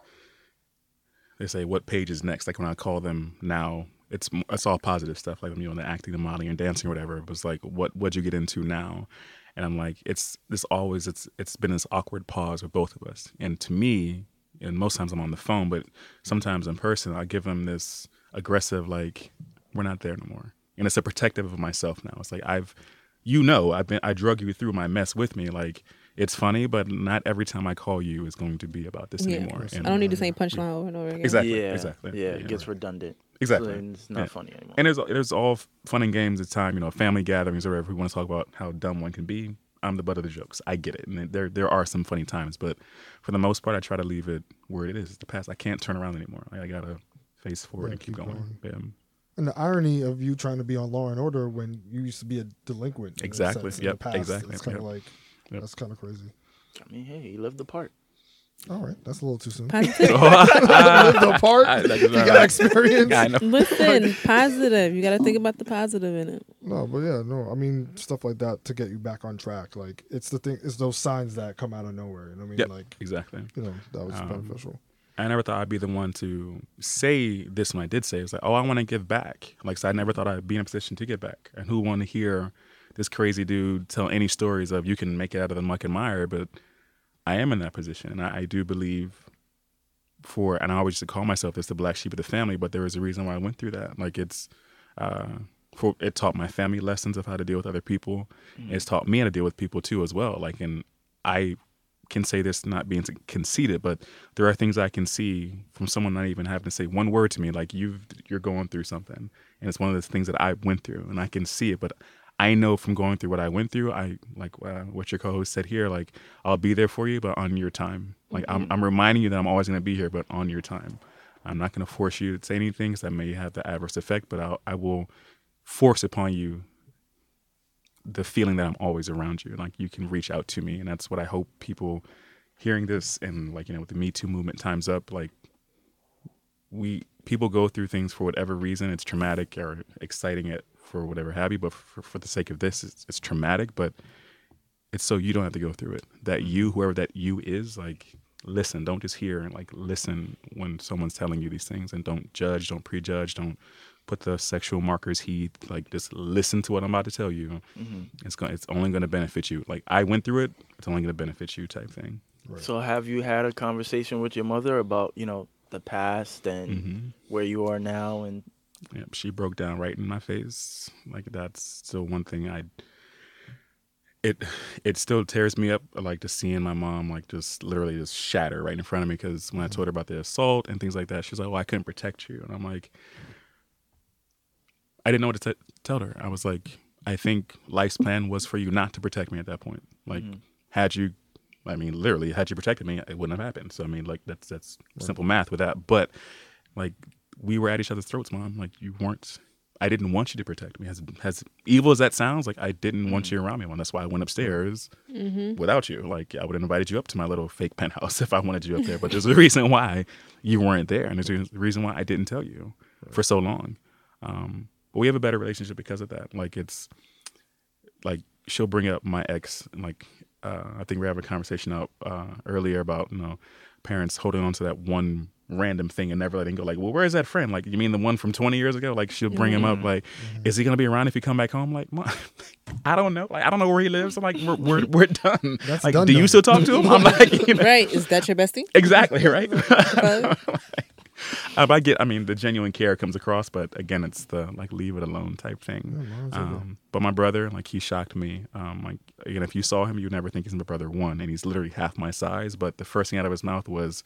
they say, "What page is next?" Like when I call them now, it's it's all positive stuff, like you know, the acting, the modeling, and dancing, or whatever. It was like, "What what'd you get into now?" And I'm like, it's this always it's it's been this awkward pause with both of us, and to me, and most times I'm on the phone, but sometimes in person, I give them this aggressive like, "We're not there no more," and it's a protective of myself now. It's like I've you know I've been I drug you through my mess with me. Like it's funny, but not every time I call you is going to be about this Yeah. anymore. I don't need the uh, same punchline over and over again. Exactly. yeah, exactly. Yeah, Yeah, it gets redundant. Exactly. So it's not Yeah. funny anymore. And there's there's all fun and games at time, you know, family gatherings or whatever. We want to talk about how dumb one can be. I'm the butt of the jokes. I get it, and there there are some funny times, but for the most part, I try to leave it where it is. It's the past. I can't turn around anymore. I gotta face forward Yeah, and keep, keep going. Yeah. And the irony of you trying to be on Law and Order when you used to be a delinquent. in a Exactly. sense, in Yep, the past. exactly. It's kind of Yep. like Yep. that's kind of crazy. I mean, hey, he lived the part. All right, that's a little too soon. Positive. [laughs] the part I- that is you got right. experience. Yeah, I know. Listen, positive. You got to think about the positive in it. No, but yeah, no. I mean, stuff like that to get you back on track. Like it's the thing. It's those signs that come out of nowhere. You know what I mean? Yep. Like Exactly. you know that was Um, beneficial. I never thought I'd be the one to say this when I did say it. It's like, oh, I want to give back. Like, so I never thought I'd be in a position to give back. And who want to hear this crazy dude tell any stories of you can make it out of the muck and mire? But I am in that position, and I, I do believe for, and I always used to call myself this the black sheep of the family, but there is a reason why I went through that. Like, it's uh, for it taught my family lessons of how to deal with other people. It's taught me how to deal with people too as well. Like, and I can say this not being conceited, but there are things I can see from someone not even having to say one word to me, like you've you're going through something, and it's one of those things that I went through, and I can see it. But I know from going through what I went through, I like uh, what your co-host said here, like I'll be there for you, but on your time. Like I'm I'm reminding you that I'm always going to be here, but on your time. I'm not going to force you to say anything because that may have the adverse effect, but I'll, I will force upon you the feeling that I'm always around you. Like you can reach out to me. And that's what I hope people hearing this and like, you know, with the Me Too movement times up, like we people go through things for whatever reason. It's traumatic or exciting it for whatever have you. But for, for the sake of this, it's, it's traumatic, but it's so you don't have to go through it. That you, whoever that you is, like listen. Don't just hear and like listen when someone's telling you these things and don't judge, don't prejudge, don't put the sexual markers he Like just listen to what I'm about to tell you. It's going. It's only going to benefit you. Like I went through it. It's only going to benefit you. Type thing. So have you had a conversation with your mother about you know the past and Mm-hmm. where you are now and Yep, she broke down right in my face. Like that's still one thing I. It it still tears me up like just seeing my mom like just literally just shatter right in front of me because when I mm-hmm. told her about the assault and things like that, she's like, "Well, I couldn't protect you," and I'm like, I didn't know what to t- tell her. I was like, I think life's plan was for you not to protect me at that point. Like, mm-hmm. had you, I mean, literally, had you protected me, it wouldn't have happened. So I mean, like that's that's simple math with that. But like we were at each other's throats, mom. Like you weren't. I didn't want you to protect me. As as evil as that sounds, like I didn't want you around me. Well, that's why I went upstairs without you. Like I would have invited you up to my little fake penthouse [laughs] if I wanted you up there. But there's a reason why you weren't there, and there's a reason why I didn't tell you for so long. Um, but we have a better relationship because of that. Like it's like she'll bring up my ex and like uh, I think we having a conversation out uh, earlier about you know parents holding on to that one random thing and never letting go. Like, well, where's that friend? Like, you mean the one from 20 years ago? Like, she'll bring him up. Like, is he gonna be around if you come back home? Like, Mom, [laughs] I don't know. Like, I don't know where he lives. I'm like, we're we're, we're done. That's like, done, do you still talk to him? I'm [laughs] like, you know, Right? Is that your bestie? exactly right. [laughs] I get, I mean, the genuine care comes across, but again, it's the like leave it alone type thing. mine's. Um, but my brother, like, he shocked me. Um, like, again, if you saw him, you'd never think he's my brother. One, and he's literally half my size. But the first thing out of his mouth was,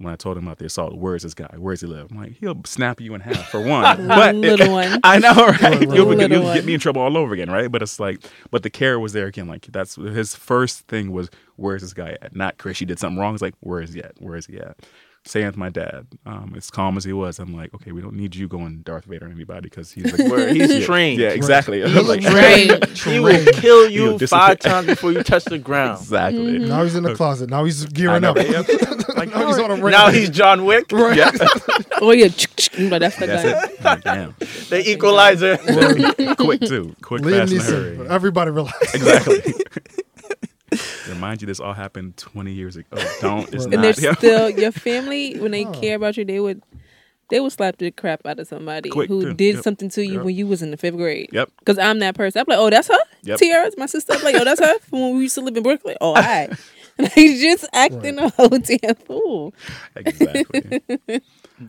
when I told him about the assault, where's this guy? Where's he live? I'm like, he'll snap you in half for [laughs] one. but Little [laughs] one. I know, right? You'll, Little you'll get me in trouble all over again, right? But it's like, but the care was there again. Like that's his first thing was, where's this guy at? Not Chris, you did something wrong. It's like, where is he at? Where is he at? Same with my dad. Um, as calm as he was, I'm like, okay, we don't need you going Darth Vader on anybody because [laughs] he's like, Where he's yeah, trained. Yeah, exactly. I'm like, Right. [laughs] He will kill you five times before you touch the ground. exactly. Now he's in the closet. Now he's gearing up. Yep. [laughs] Like, now he's on a Now he's John Wick, yeah. Oh yeah, but that's the That's guy. it. Like, damn. the equalizer. Quick too. Quick, Liam fast, and Neeson. hurry. Everybody relax. Exactly. Remind you, this all happened 20 years ago. Don't. It's And And not. there's still your family when they [laughs] Oh. care about you, they would they would slap the crap out of somebody Quick, who too. did Yep. something to you Yep. when you was in the fifth grade. Yep. Because I'm that person. I'm like, oh, that's her. Yep. Tiara's my sister. I'm like, oh, that's her [laughs] from when we used to live in Brooklyn. Oh, all right. [laughs] like just acting a whole damn fool. Exactly.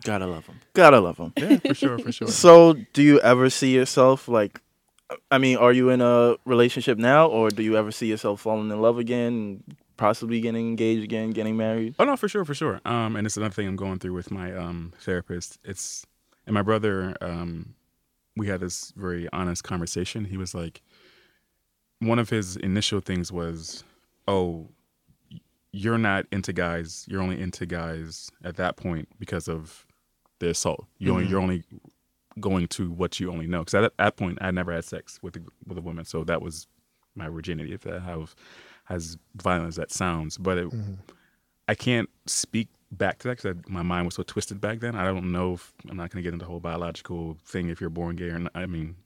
Gotta love him. Gotta love him. Yeah, for sure, for sure. So, do you ever see yourself like? I mean, are you in a relationship now, or do you ever see yourself falling in love again, possibly getting engaged again, getting married? Oh no, for sure, for sure. Um, and it's another thing I'm going through with my um therapist. It's and my brother. Um, we had this very honest conversation. He was like, one of his initial things was, "Oh, you're not into guys. You're only into guys at that point because of the assault. You only, you're only going to what you only know. Because at that point, I never had sex with a, with a woman, so that was my virginity. If that how as violent as that sounds, but it, mm-hmm. I can't speak back to that because my mind was so twisted back then. I don't know if I'm not going to get into the whole biological thing if you're born gay or not. I mean,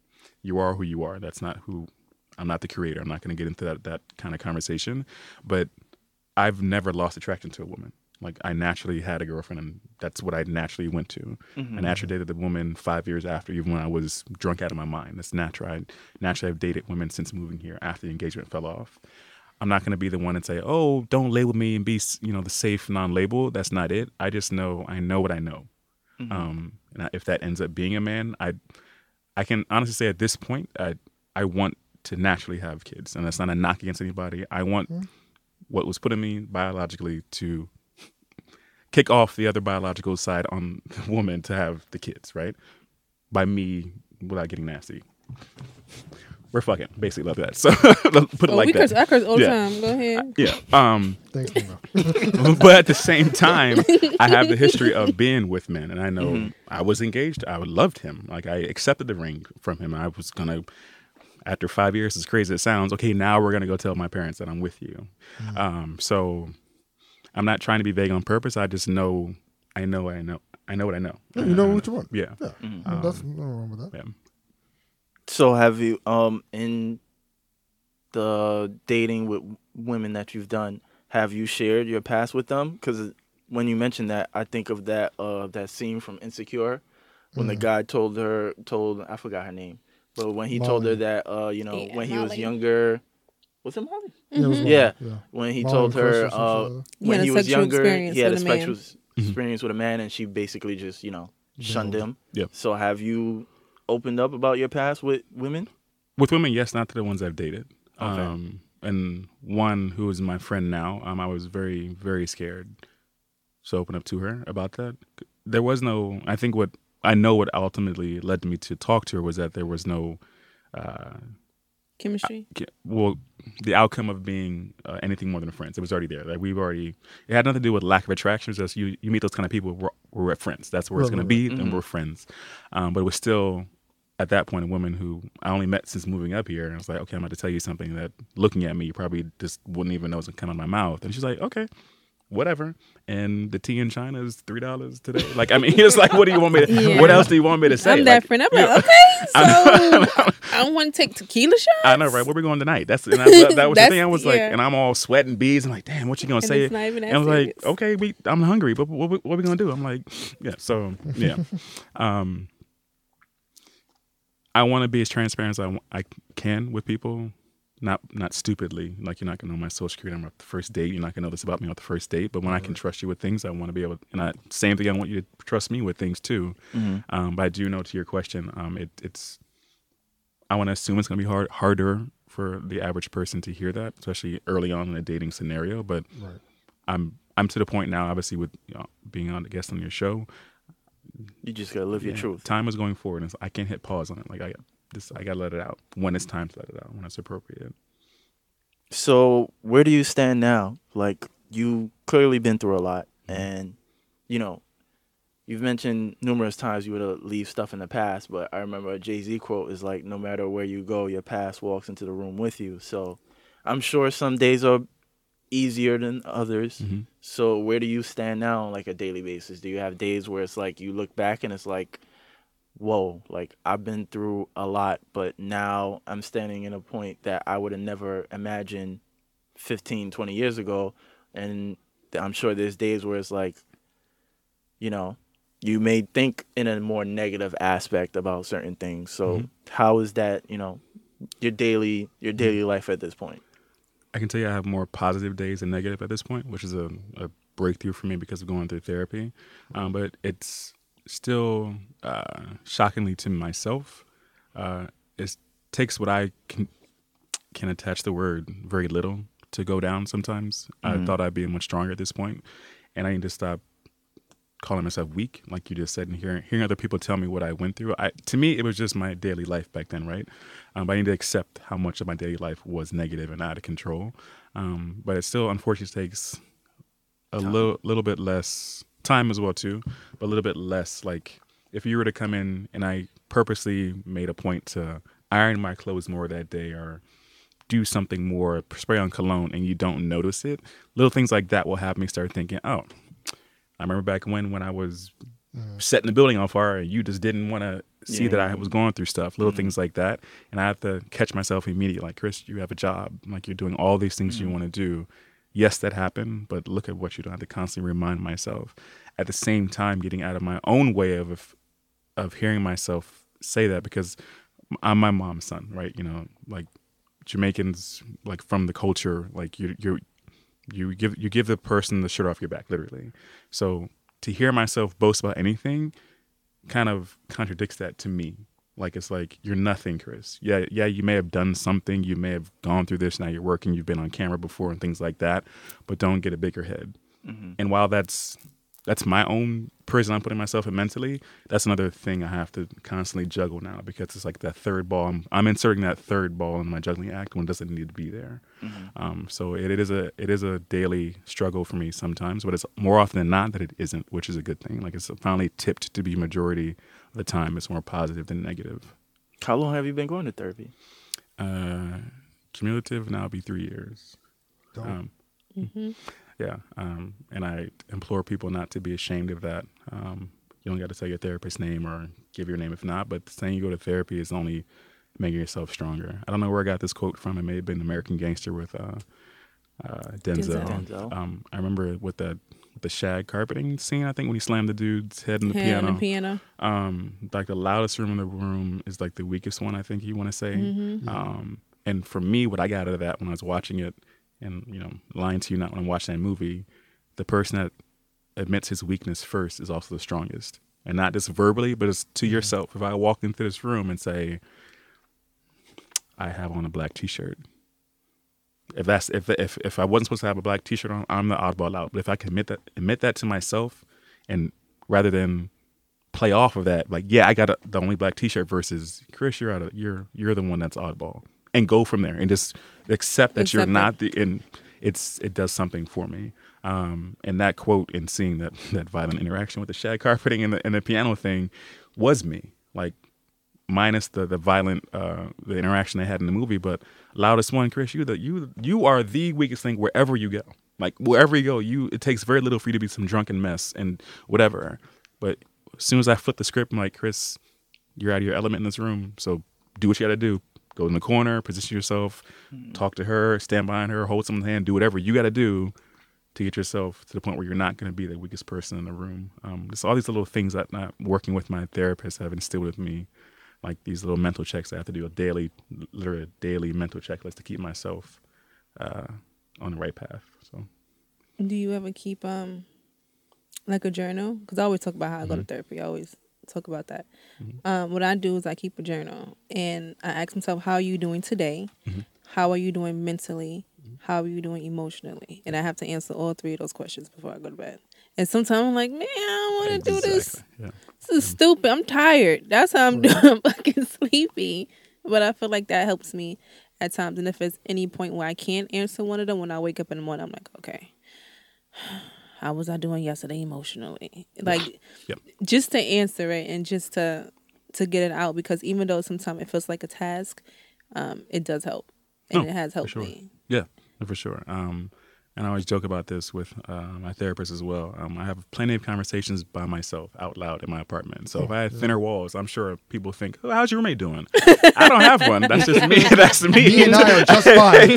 you are who you are. That's not who. I'm not the creator. I'm not going to get into that that kind of conversation. But I've never lost attraction to a woman. Like I naturally had a girlfriend, and that's what I naturally went to. I mm-hmm. naturally dated the woman five years after, even when I was drunk out of my mind. That's natural. I naturally have dated women since moving here after the engagement fell off. I'm not going to be the one and say, "Oh, don't label me and be, you know, the safe non-label." That's not it. I just know I know what I know. Mm-hmm. Um, and I, if that ends up being a man, I, I can honestly say at this point, I, I want to naturally have kids, and that's not a knock against anybody. I want mm-hmm. what was put in me biologically to kick off the other biological side on the [laughs] woman to have the kids, right? By me without getting nasty. We're fucking basically love that. So [laughs] put it Oh, like we that. curse. I curse all the Yeah. time. Go ahead. Yeah. Um, Thanks, Nino. [laughs] but at the same time, I have the history of being with men, and I know I was engaged. I loved him. Like I accepted the ring from him. I was gonna, after five years, as crazy as it sounds, okay, now we're gonna go tell my parents that I'm with you. Um, so I'm not trying to be vague on purpose. I just know, I know, I know, I know what I know. Yeah, you know what you want. Yeah. Yeah, Well, that's nothing wrong with that. Yeah. So, have you um in the dating with women that you've done, have you shared your past with them? Because when you mentioned that, I think of that uh that scene from Insecure when the guy told her told I forgot her name, but when he told her that uh you know Yeah, when he was younger, was it Molly? Yeah, it was Molly, yeah. When he Molly told her uh shit He when he was younger, he had a with a man. sexual experience with a man, and she basically just you know shunned Bailed. him. Yep. So have you opened up about your past with women? With women, yes, not to the ones I've dated. Okay. Um, and one who is my friend now, um, I was very, very scared to open up to her about that. There was no, I think what I know what ultimately led me to talk to her was that there was no, uh, Chemistry. ki- well, the outcome of being uh, anything more than friends. It was already there. Like we've already, it had nothing to do with lack of attraction. It's just you, you meet those kind of people, we're, we're friends. That's where it's Right, going to be, and we're friends. Um, but it was still at that point a woman who I only met since moving up here. And I was like, okay, I'm about to tell you something that looking at me, you probably just wouldn't even know was going to come out of my mouth. And she's like, okay. Whatever, and the tea in China is three dollars today. Like, I mean, [laughs] it's like, what do you want me to? Yeah. What else do you want me to say? I'm that Like, friend. I'm like, okay, [laughs] so I don't want to take tequila shots. I know, right? Where we going tonight? That's and I, that, was the thing. I was like, and I'm all sweating beads. I'm like, damn, what you gonna And say? it's not even and I was like, okay, we, I'm hungry, but what, what, what we gonna do? I'm like, yeah. So yeah, [laughs] um, I want to be as transparent as I, I can with people. Not not stupidly, like you're not gonna know my social security number at the first date. You're not gonna know this about me at the first date. But when I can trust you with things, I want to be able. And I, same thing, I want you to trust me with things too. Um, but I do know to your question, um, it, it's I want to assume it's going to be hard harder for the average person to hear that, especially early on in a dating scenario. But Right. I'm I'm to the point now, obviously, with you know, being on the guest on your show. You just gotta live your truth. Time is going forward, and so I can't hit pause on it. Like I, this, I gotta let it out when it's time to let it out, when it's appropriate. So where do you stand now? Like you clearly been through a lot, and you know, you've mentioned numerous times you would leave stuff in the past. But I remember a Jay Z quote is like, "No matter where you go, your past walks into the room with you." So I'm sure some days are easier than others. Mhm. So where do you stand now on like a daily basis? Do you have days where it's like you look back and it's like, whoa, like I've been through a lot, but now I'm standing in a point that I would have never imagined 15, 20 years ago. And I'm sure there's days where it's like, you know, you may think in a more negative aspect about certain things. So mm-hmm. how is that, you know, your daily your mm-hmm. daily life at this point? I can tell you I have more positive days than negative at this point, which is a, a breakthrough for me because of going through therapy. Mm-hmm. Um, but it's still uh, shockingly to myself. Uh, it takes what I can can attach the word very little to go down. Sometimes I thought I'd be much stronger at this point, and I need to stop calling myself weak, like you just said, and hearing hearing other people tell me what I went through. I to me, it was just my daily life back then, right? Um, but I need to accept how much of my daily life was negative and out of control. Um, but it still, unfortunately, takes a little little bit less time as well too, but a little bit less. Like if you were to come in and I purposely made a point to iron my clothes more that day or do something more, spray on cologne, and you don't notice it, little things like that will have me start thinking, oh, I remember back when when I was mm. setting the building on fire and you just didn't want to see that I was going through stuff, little mm. things like that. And I have to catch myself immediately, like, Chris, you have a job. Like, you're doing all these things you mm. want to do. Yes, that happened, but look at what you don't have to constantly remind myself. At the same time, getting out of my own way of, of, hearing myself say that because I'm my mom's son, right? You know, like Jamaicans, like from the culture, like you, you, you give you give the person the shirt off your back, literally. So to hear myself boast about anything kind of contradicts that to me. Like it's like you're nothing, Chris. Yeah, yeah, you may have done something, you may have gone through this, now you're working, you've been on camera before and things like that, but don't get a bigger head. And while that's that's my own prison I'm putting myself in mentally, that's another thing I have to constantly juggle now because it's like that third ball. I'm, I'm inserting that third ball in my juggling act when it doesn't need to be there. Um, so it, it is a it is a daily struggle for me sometimes, but it's more often than not that it isn't, which is a good thing. Like it's finally tipped to be majority the time. It's more positive than negative. How long have you been going to therapy? Uh, cumulative now be three years. Dope. Um, Yeah, um, and I implore people not to be ashamed of that. Um, you don't got to tell your therapist's name or give your name if not, but saying you go to therapy is only making yourself stronger. I don't know where I got this quote from. It may have been American Gangster with uh, uh, Denzel. Denzel. Denzel. Um, I remember with the the shag carpeting scene. I think when he slammed the dude's head in the Hand piano. on the piano. um like the loudest room in the room is like the weakest one i think you want to say um and for me what i got out of that when i was watching it and you know lying to you not when i'm watching that movie the person that admits his weakness first is also the strongest and not just verbally but it's to yourself if i walk into this room and say i have on a black t-shirt if that's if if if i wasn't supposed to have a black t-shirt on i'm the oddball out but if i can admit that admit that to myself and rather than play off of that. Like, yeah, I got a, the only black T-shirt versus Chris. You're out of you're you're the one that's oddball, and go from there and just accept that you're not the. And it's it does something for me. Um, and that quote and seeing that [laughs] that violent interaction with the shag carpeting and the and the piano thing was me. Like minus the the violent uh the interaction they had in the movie but loudest one chris you the you you are the weakest thing wherever you go. Like wherever you go you it takes very little for you to be some drunken mess and whatever. But as soon as i flip the script i'm like chris you're out of your element in this room so do what you gotta do. Go in the corner position yourself talk to her stand behind her hold someone's hand do whatever you gotta do to get yourself to the point where you're not going to be the weakest person in the room. Um, just all these little things that uh, working with my therapist have instilled with me, like these little mental checks I have to do a daily, literally a daily mental checklist to keep myself uh, on the right path. So Do you ever keep um like a journal? Because I always talk about how I go to therapy. I always talk about that. Um, what I do is I keep a journal and I ask myself, "How are you doing today? How are you doing mentally? how are you doing emotionally? And I have to answer all three of those questions before I go to bed. And sometimes I'm like, man, I don't want to do this. Yeah. This is stupid. I'm tired. That's how I'm [laughs] doing. I'm fucking sleepy. But I feel like that helps me at times. And if it's any point where I can't answer one of them, when I wake up in the morning, I'm like, okay, [sighs] how was I doing yesterday emotionally? Like, Yep. just to answer it and just to to get it out because even though sometimes it feels like a task, um, it does help, and it has helped sure. me. Yeah, for sure. Um, and I always joke about this with uh, my therapist as well. Um, I have plenty of conversations by myself out loud in my apartment. So if I had thinner walls, I'm sure people think, oh, "How's your roommate doing?" [laughs] I don't have one. That's just me. [laughs] That's me. Me and I are just [laughs] fine.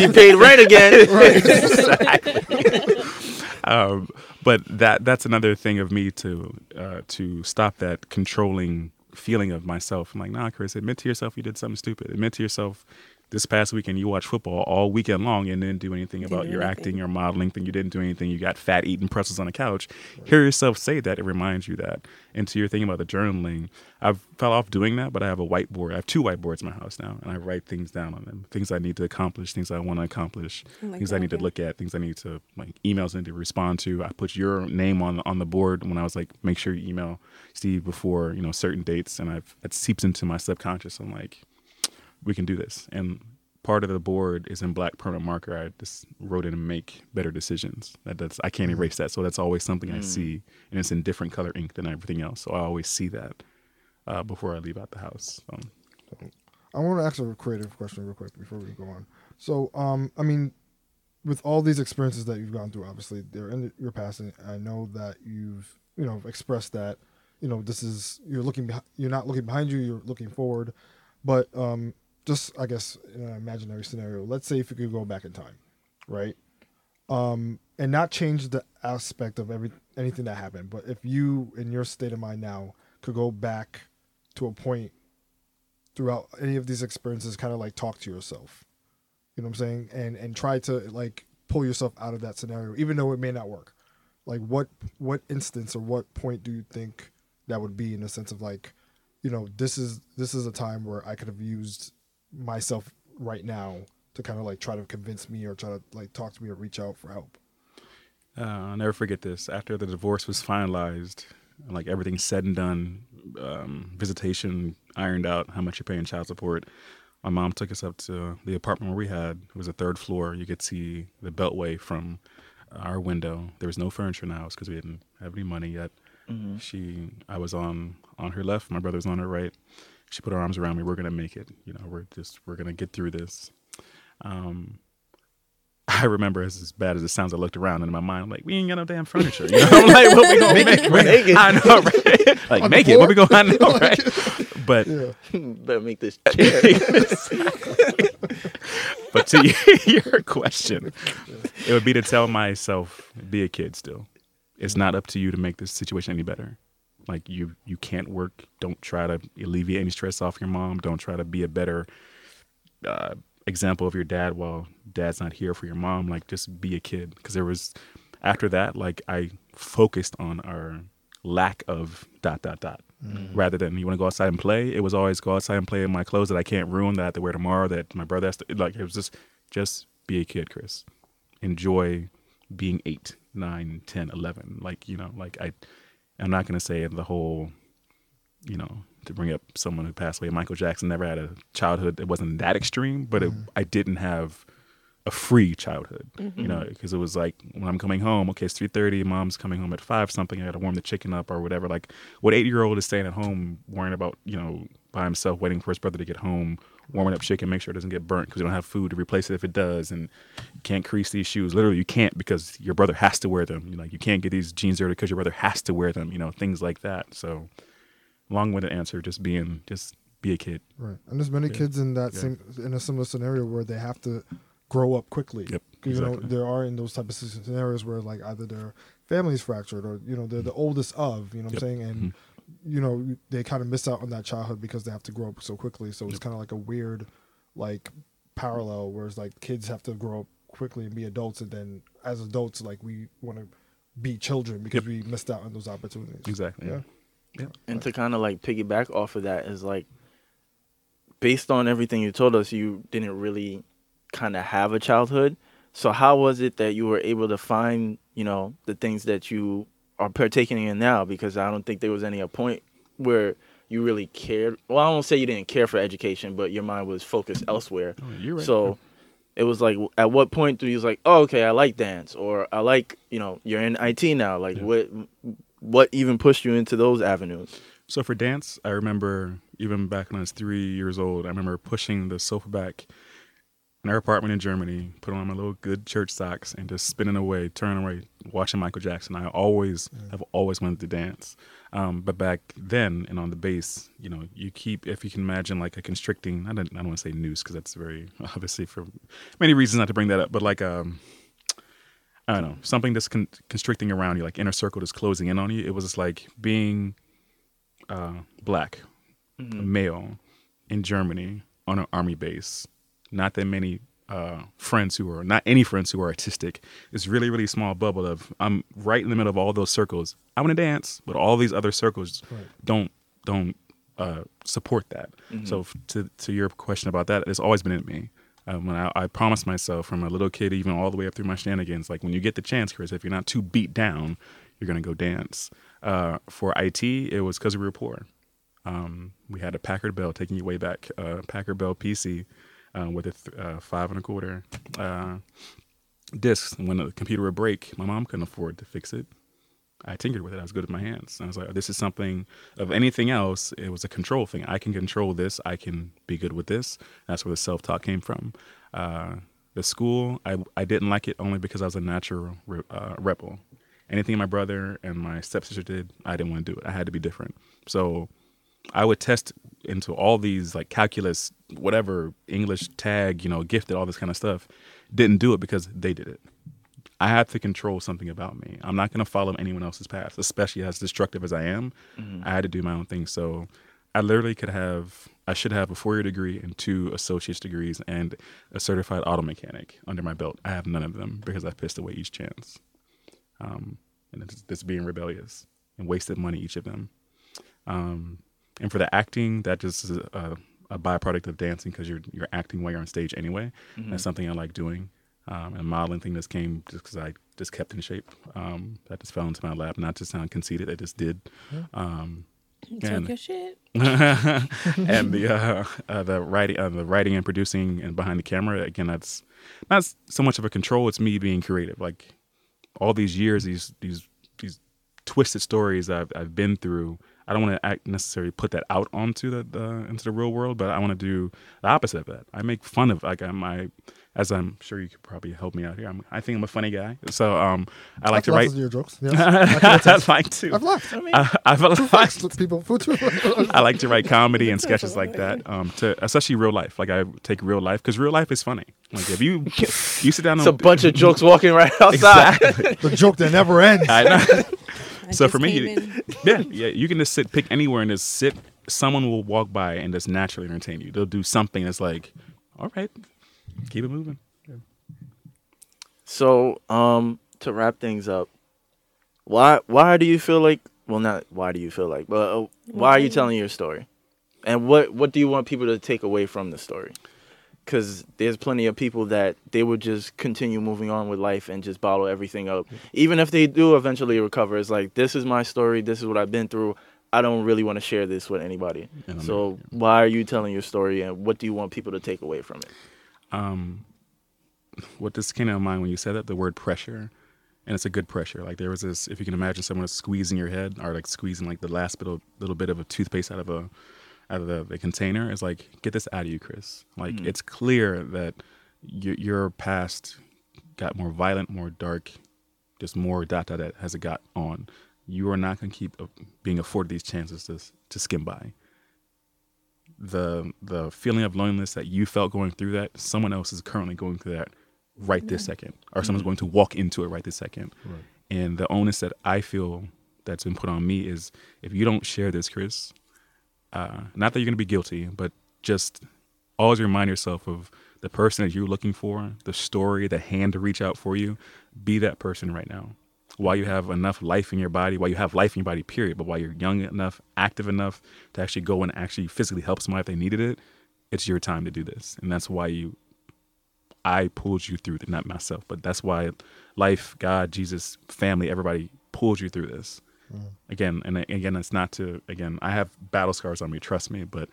you paid rent again. um, but that that's another thing of me to uh, to stop that controlling feeling of myself. I'm like, nah, Chris, admit to yourself you did something stupid. Admit to yourself this past weekend you watched football all weekend long and didn't do anything Didn't about do your anything. acting, your modeling thing. You didn't do anything. You got fat eating pretzels on the couch. Hear yourself say that. It reminds you that. And to your thing about the journaling, I've fell off doing that, but I have a whiteboard. I have two whiteboards in my house now, and I write things down on them. Things I need to accomplish, things I want to accomplish, oh like things that, I need to look at, things I need to like emails I need to respond to. I put your name on on the board when I was like, make sure you email Steve before you know certain dates, and I've it seeps into my subconscious. I'm like, we can do this. And part of the board is in black permanent marker. I just wrote in make better decisions. That that's I can't erase that. So that's always something I see, and it's in different color ink than everything else. So I always see that uh, before I leave out the house. Um, I want to ask a creative question real quick before we go on. So, um, I mean, with all these experiences that you've gone through, obviously they're in your past, and I know that you've, you know, expressed that, you know, this is you're looking, you're not looking behind you, you're looking forward. But um, just, I guess, in an imaginary scenario, let's say if you could go back in time, right, um, and not change the aspect of every anything that happened, but if you, in your state of mind now, could go back to a point throughout any of these experiences kind of like talk to yourself. You know what i'm saying? And and try to like pull yourself out of that scenario even though it may not work. Like what what instance or what point do you think that would be in the sense of like you know this is this is a time where i could have used myself right now to kind of like try to convince me or try to like talk to me or reach out for help Uh, I'll never forget this. After the divorce was finalized, like everything said and done, um, visitation ironed out, how much you're paying child support. My mom took us up to the apartment where we had. It was a third floor. You could see the Beltway from our window. There was no furniture in the house because we didn't have any money yet. She, I was on on her left. My brother was on her right. She put her arms around me. We're gonna make it. You know, we're just we're gonna get through this. Um, [laughs] I remember as, as bad as it sounds, I looked around and in my mind, I'm like, we ain't got no damn furniture. You know, I'm [laughs] like, what we gonna make? Make it. [laughs] I know, right? Like, make it. What we gonna? I know, right? But yeah Better make this chair. but to your question, it would be to tell myself, be a kid still. It's not up to you to make this situation any better. Like you, you can't work. Don't try to alleviate any stress off your mom. Don't try to be a better uh, example of your dad while dad's not here for your mom. Like just be a kid. Because there was after that, like I focused on our lack of dot dot dot rather than you want to go outside and play. It was always go outside and play in my clothes that I can't ruin that I have to wear tomorrow. That my brother has to like. It was just just be a kid, Chris. Enjoy being eight, nine, ten, eleven. Like you know, like I. I'm not gonna say the whole, you know, to bring up someone who passed away. Michael Jackson never had a childhood that wasn't that extreme, but it, mm-hmm. I didn't have a free childhood, mm-hmm. you know, because it was like when I'm coming home, okay, it's three thirty, mom's coming home at five something, I got to warm the chicken up or whatever. Like, what eight year old is staying at home worrying about, you know, by himself, waiting for his brother to get home, warming up chicken, make sure it doesn't get burnt because you don't have food to replace it if it does, and you can't crease these shoes. Literally, you can't because your brother has to wear them. You know, like, you can't get these jeans dirty because your brother has to wear them. You know, things like that. So, long-winded answer, just being, just be a kid. Right, and there's many kids in that Yeah. same in a similar scenario where they have to grow up quickly. Yep, You know, there are in those type of scenarios where like either their family's fractured or you know they're the oldest of. You know what I'm saying? And mm-hmm. You know they kind of miss out on that childhood because they have to grow up so quickly. So it's kind of like a weird like parallel, whereas like kids have to grow up quickly and be adults, and then as adults like we want to be children because Yep. we missed out on those opportunities. Exactly. Yeah. Yeah. and to kind of like piggyback off of that is like based on everything you told us you didn't really kind of have a childhood. So how was it that you were able to find, you know, the things that you are partaking in now? Because I don't think there was any a point where you really cared. Well, I won't say you didn't care for education, but your mind was focused oh, elsewhere. Oh, you're right. So it was like, at what point do you was like, oh, okay, I like dance, or I like, you know, you're in IT now. Like, what, what even pushed you into those avenues? So for dance, I remember even back when I was three years old, I remember pushing the sofa back in our apartment in Germany, putting on my little good church socks, and just spinning away, turning away, watching Michael Jackson. I always have always wanted to dance. Um, but back then, and on the bass, you know, you keep, if you can imagine, like a constricting. I don't, I don't want to say noose because that's very [laughs] obviously for many reasons not to bring that up. But like um, I don't know, something that's con- constricting around you, like inner circle that's closing in on you. It was just like being uh, black, male in Germany on an army base. Not that many uh, friends who are not any friends who are artistic. It's really really small bubble of I'm right in the middle of all those circles. I want to dance, but all these other circles don't don't uh, support that. So f- to to your question about that, it's always been in me. Um, when I, I promised myself from a little kid, even all the way up through my shenanigans, like when you get the chance, Chris, if you're not too beat down, you're gonna go dance. Uh, for IT, it was because we were poor. Um, we had a Packard Bell taking you way back, uh, Packard Bell PC uh, with a th- uh, five and a quarter uh, discs. And when the computer would break, my mom couldn't afford to fix it. I tinkered with it. I was good with my hands. And I was like, this is something of anything else. It was a control thing. I can control this. I can be good with this. That's where the self talk came from. Uh, the school, I, I didn't like it only because I was a natural re- uh, rebel. Anything my brother and my stepsister did, I didn't want to do it. I had to be different. So I would test into all these like calculus, whatever, English tag, you know, gifted, all this kind of stuff. Didn't do it because they did it. I have to control something about me. I'm not going to follow anyone else's path, especially as destructive as I am. I had to do my own thing. So I literally could have, I should have a four year degree and two associate's degrees and a certified auto mechanic under my belt. I have none of them because I pissed away each chance. Um, and it's, it's being rebellious and wasted money, each of them. Um, and for the acting, that just is a, a byproduct of dancing because you're you're acting while you're on stage anyway. That's something I like doing. Um, and modeling thing just came just because I just kept in shape. Um, that just fell into my lap. Not to sound conceited, I just did. Um, and, your shit. [laughs] and the uh, uh, the writing, uh, the writing and producing, and behind the camera. Again, that's not so much of a control. It's me being creative. Like all these years, these these these twisted stories I've I've been through. I don't want to act necessarily put that out onto the, the into the real world, but I want to do the opposite of that. I make fun of like I'm I, as I'm sure you could probably help me out here. I'm, I think I'm a funny guy, so um, I like I've to write. your jokes. Yes. [laughs] I can attest. I [laughs] like to. I've laughed. I, I've [laughs] liked Look, people. I like to write comedy and sketches like that, um, to especially real life. Like I take real life because real life is funny. Like if you you sit down It's a bunch of jokes walking right outside. exactly. the joke that never ends. I know. I So for me, you- [laughs] yeah, yeah, you can just sit, pick anywhere and just sit. Someone will walk by and just naturally entertain you. They'll do something that's like, all right, keep it moving. So, um, to wrap things up, why why do you feel like? Well, not why do you feel like, but uh, why are you telling your story? And what what do you want people to take away from the story? Because there's plenty of people that they would just continue moving on with life and just bottle everything up, even if they do eventually recover. It's like this is my story. This is what I've been through. I don't really want to share this with anybody. So why are you telling your story, and what do you want people to take away from it? um, what just came to mind when you said that the word pressure, and it's a good pressure. Like there was this, if you can imagine someone squeezing your head or like squeezing like the last little little bit of a toothpaste out of a out of the, the container. is like get this out of you, Chris. Like mm. it's clear that your your past got more violent, more dark, just more dot dot dot as it got on. You are not going to keep being afforded these chances to to skim by the the feeling of loneliness that you felt going through that someone else is currently going through that right this second or someone's mm-hmm. going to walk into it right this second and the onus that i feel that's been put on me is if you don't share this chris uh, not that you're going to be guilty but just always remind yourself of the person that you're looking for the story the hand to reach out for you be that person right now while you have enough life in your body, while you have life in your body, period, but while you're young enough, active enough to actually go and actually physically help somebody if they needed it, it's your time to do this. And that's why you I pulled you through, not myself. But that's why life, God, Jesus, family, everybody pulled you through this. Again, and again, it's not to again. I have battle scars on me, trust me, but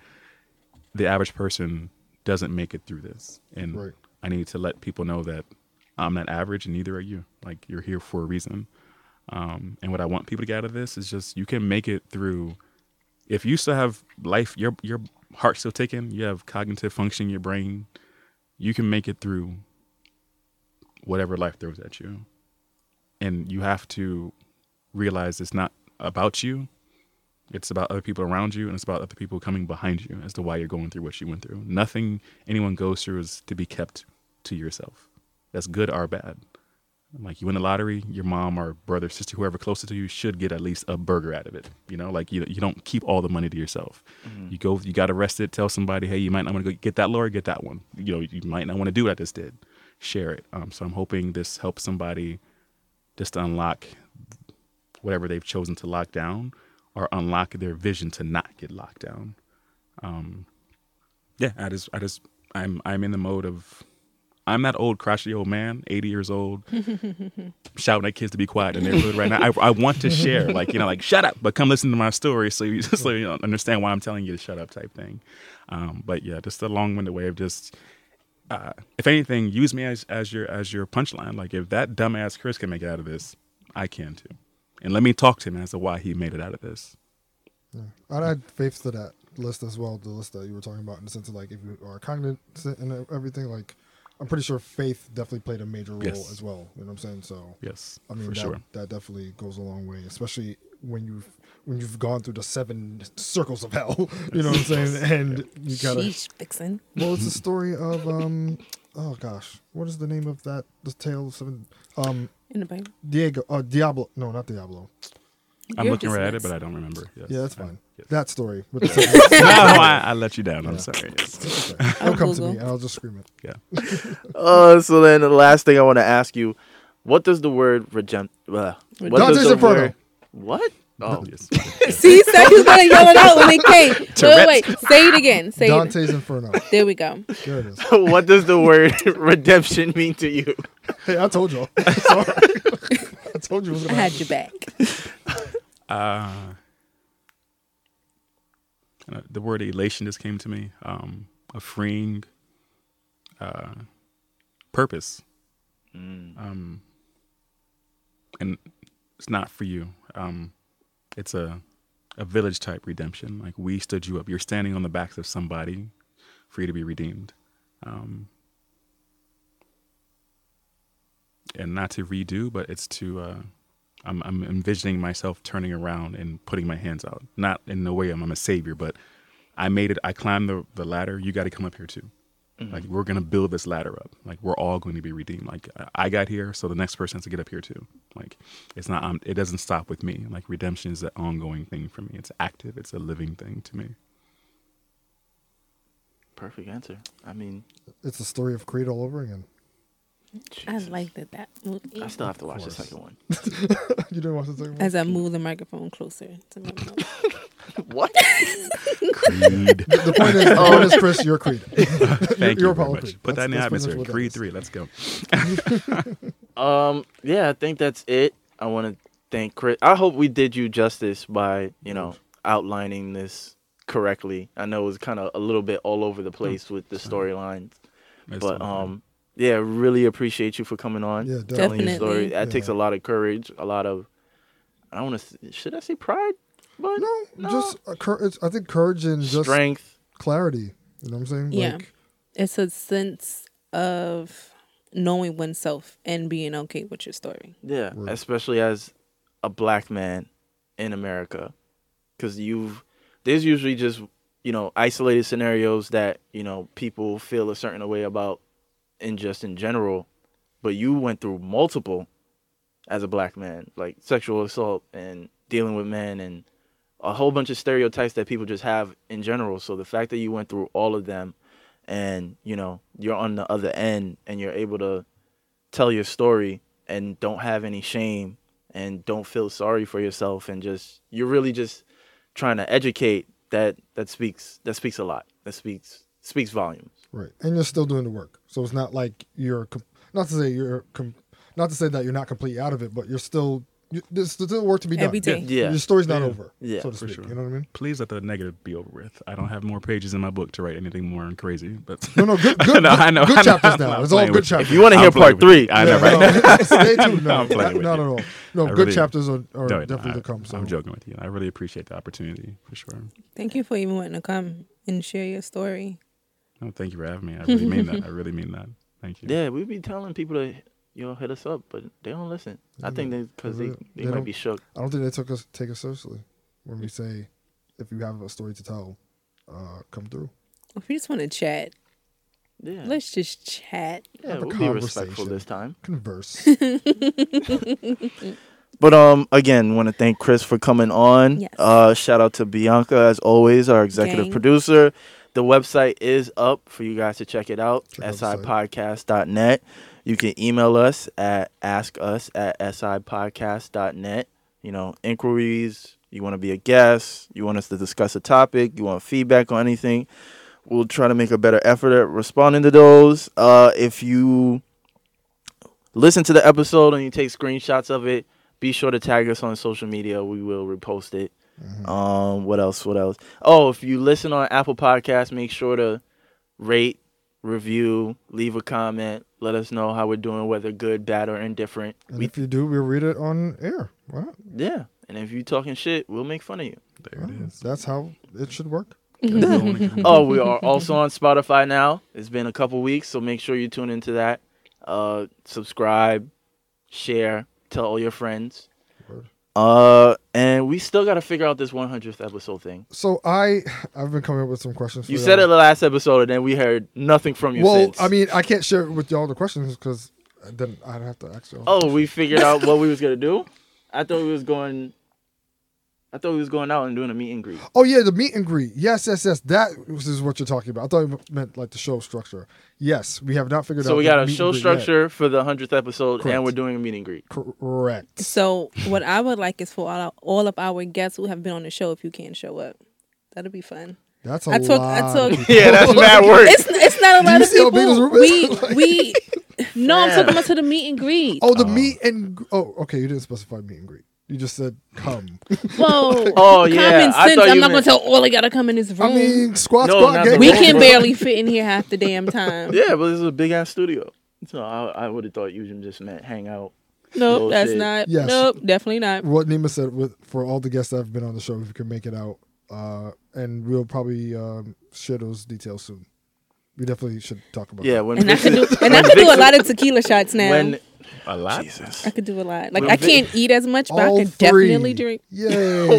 the average person doesn't make it through this, and Right. I need to let people know that I'm not average, and neither are you. Like you're here for a reason. Um, and what I want people to get out of this is just you can make it through. If you still have life, your your heart still ticking, you have cognitive function in your brain, you can make it through whatever life throws at you. And you have to realize it's not about you. It's about other people around you and it's about other people coming behind you as to why you're going through what you went through. Nothing anyone goes through is to be kept to yourself. That's good or bad. Like you win the lottery, your mom or brother, sister, whoever closest to you should get at least a burger out of it. You know, like you you don't keep all the money to yourself. You go, you got arrested. Tell somebody, hey, you might not want to go get that lawyer, get that one. You know, you might not want to do what I just did. Share it. Um, so I'm hoping this helps somebody just to unlock whatever they've chosen to lock down, or unlock their vision to not get locked down. Um, yeah, I just, I just, I'm, I'm in the mode of I'm that old crotchety old man, 80 years old, [laughs] shouting at kids to be quiet in the neighborhood right now. I, I want to share, like, you know, like, shut up, but come listen to my story so you just so you know, understand why I'm telling you to shut up type thing. Um, but yeah, just a long winded way of just, uh, if anything, use me as, as your as your punchline. Like, if that dumbass Chris can make it out of this, I can too. And let me talk to him as to why he made it out of this. Yeah. I'd add faith to that list as well. The list that you were talking about in the sense of like if you are cognizant and everything, like I'm pretty sure faith definitely played a major role Yes. as well. You know what I'm saying? So Yes, I mean that, sure. that definitely goes a long way, especially when you've when you've gone through the seven circles of hell. [laughs] You know what I'm saying? [laughs] And you gotta. Sheesh, Vixon. Well, it's the story of um. Oh gosh, what is the name of that? The tale of seven. Um, In the Bible. Diego. Uh, Diablo. No, not Diablo. I'm You're looking right at it, but I don't remember. Yes. Yeah, that's fine. Yes. That story. With [laughs] the no, I, I let you down. I'm Yeah. sorry. Yes. it's okay. It'll come to me, and I'll just scream it. Yeah. Uh, so then the last thing I want to ask you, what does the word regem? Uh, what Dante's does the Inferno. word? What? Oh, Yes. [laughs] [laughs] See, he said he was gonna yell it out when it came. [laughs] Wait, wait, wait. Say it again. Say it. Dante's Inferno. There we go. There it is. what does the word redemption mean to you? Hey, I told y'all. Sorry. I told you was I gonna had happen. your back. Uh, uh, the word elation just came to me. Um, a freeing uh, purpose. Um, and it's not for you. Um, it's a a village type redemption. Like we stood you up. You're standing on the backs of somebody for you to be redeemed. Um, and not to redo, but it's to uh, I'm, I'm envisioning myself turning around and putting my hands out. Not in the way I'm, I'm a savior, but I made it. I climbed the, the ladder. You got to come up here too. Like we're gonna build this ladder up. Like we're all going to be redeemed. Like I- I got here, so the next person has to get up here too. Like it's not. Um, it doesn't stop with me. Like redemption is an ongoing thing for me. It's active. It's a living thing to me. Perfect answer. I mean, It's the story of Creed all over again. I like that that movie. I still have to watch the second one. [laughs] you didn't watch the second one? As I move the microphone closer to my [laughs] mouth. [laughs] what? Creed. The point is, the point is, Chris, you're Creed. [laughs] Thank you're you Apollo very much. Creed. Put that in the That's- that's pretty atmosphere. much what that Creed is. three. Let's go. [laughs] Um, yeah, I think that's it. I want to thank Chris. I hope we did you justice by you know outlining this correctly. I know it was kind of a little bit all over the place with the storylines, It's but all um, yeah, really appreciate you for coming on. Yeah, telling your story. Definitely. That takes a lot of courage, a lot of. I don't want to. Should I say pride? But No, just uh, cour- it's, I think courage and just strength. clarity. You know what I'm saying? Yeah. Like, It's a sense of knowing oneself and being okay with your story. Yeah, Word. especially as a black man in America, because you've there's usually just you know isolated scenarios that you know people feel a certain way about, in just in general, but you went through multiple as a black man, like sexual assault and dealing with men and a whole bunch of stereotypes that people just have in general. So the fact that you went through all of them and you know you're on the other end and you're able to tell your story and don't have any shame and don't feel sorry for yourself and just you're really just trying to educate that that speaks that speaks a lot. That speaks speaks volumes. Right, and you're still doing the work, so it's not like you're not to say you're not to say that you're not completely out of it, but you're still you, there's still work to be done. Every day. Yeah. your story's not Yeah. over. Yeah, so to for speak. sure. You know what I mean? Please let the negative be over with. I don't have more pages in my book to write anything more and crazy. But [laughs] No, no, good, [laughs] good, No, I know, good I know. chapters I'm now. not It's all good chapters. If you want to hear part three, I know, Yeah, right? no, [laughs] stay tuned. No, I'm not, not at all. No, I good really- chapters are, are No, definitely I, to come. So. I'm joking with you. I really appreciate the opportunity for sure. Thank you for even wanting to come and share your story. No, thank you for having me. I really mean that. I really mean that. Thank you. yeah, we be telling people to you know hit us up, but they don't listen. I think they because they, They they, might be shook. I don't think they took us take us seriously when we say if you have a story to tell, uh, come through. If you just want to chat, Yeah, let's just chat. yeah, have a we'll be respectful conversation. this time. Converse. [laughs] [laughs] But um, again, want to thank Chris for coming on. Yes. Uh, shout out to Bianca as always, our executive Gang. producer. The website is up for you guys to check it out. Check out the site. sipodcast.net. You can email us at askus at sipodcast.net. You know, inquiries. You want to be a guest. You want us to discuss a topic. You want feedback on anything. We'll try to make a better effort at responding to those. Uh, if you listen to the episode and you take screenshots of it, be sure to tag us on social media. We will repost it. Um, what else? What else? Oh, if you listen on Apple Podcasts, make sure to rate, review, leave a comment. Let us know how we're doing, whether good, bad, or indifferent. and We, if you do, we'll read it on air. What? yeah, and if you're talking shit, we'll make fun of you. There it is. That's how it should work. [laughs] oh, we are also on Spotify now. It's been a couple weeks, so make sure you tune into that. Uh, subscribe, share, tell all your friends. Uh, and we still got to figure out this 100th episode thing. So I, I've been coming up with some questions. For You said it the last episode, and then we heard nothing from you Well, since. I mean, I can't share with y'all the questions because then I'd have to ask y'all. oh, we figured out what we was gonna do. I thought we was going. I thought we was going out and doing a meet and greet. Oh yeah, the meet and greet. Yes, yes, yes. That is what you're talking about. I thought you meant like the show structure. Yes, we have not figured out. So we the got a show and greet yet. structure for the hundredth episode, Correct. and we're doing a meet and greet. Correct. So what I would like is for all, all of our guests who have been on the show, if you can show up, that'll be fun. That's a I took- lot. I took- Yeah, that's [laughs] mad work. It's it's not a Do lot you of see how big this people. room We is? [laughs] we no, I'm talking about to the meet and greet. Oh, the meet and oh, okay. You didn't specify meet and greet. You just said come. [laughs] Whoa. Oh, yeah, Common I sense. thought I'm you not gonna tell all they gotta come in this room. I mean, squat, No, squat. gang, we can barely fit in here half the damn time. [laughs] Yeah, but this is a big ass studio. So I, I would have thought you just meant hang out. Nope, that's Bullshit. not. Yes. Nope, definitely not. What Nieema said with for all the guests that have been on the show, if you can make it out, uh, and we'll probably um, share those details soon. We definitely should talk about. Yeah, that. when And I could do [laughs] and I when could do a lot of tequila shots now. When A lot. Jesus, I could do a lot. Like When I can't eat as much, but I could three. definitely drink. Yeah.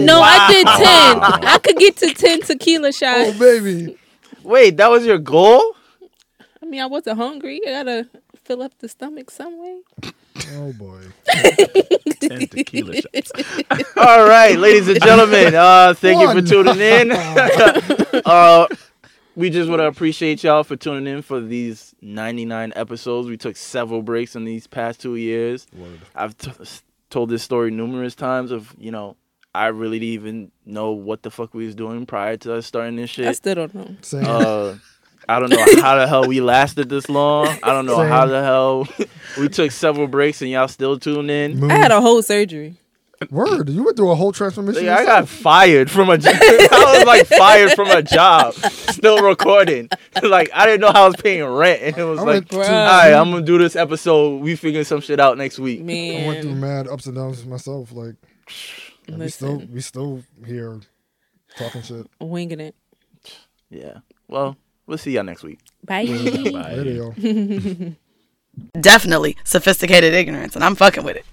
No, I did ten. I could get to ten tequila [laughs] shots. Oh baby. wait, that was your goal? I mean, I wasn't hungry. I gotta fill up the stomach some way. Oh boy. Ten tequila shots. All right, ladies and gentlemen, uh, thank you for tuning in. [laughs] uh, we just want to appreciate y'all for tuning in for these 99 episodes. We took several breaks in these past two years. I've t- told this story numerous times of, you know, I really didn't even know what the fuck we was doing prior to us starting this shit. I still don't know. Same. Uh, I don't know how the hell we lasted this long. I don't know how the hell we took several breaks and y'all still tuned in. Move. I had a whole surgery. Word. You went through a whole transformation. Nigga, I got fired from a job. [laughs] I was like fired from a job, still recording. [laughs] like I didn't know how I was paying rent, and it was I like, went through- all right, I'm gonna do this episode. We figure some shit out next week. Man. I went through mad ups and downs myself. Like we still we still here talking shit. winging it. Yeah. Well, we'll see y'all next week. Bye. Later, y'all. [laughs] Definitely sophisticated ignorance, and I'm fucking with it.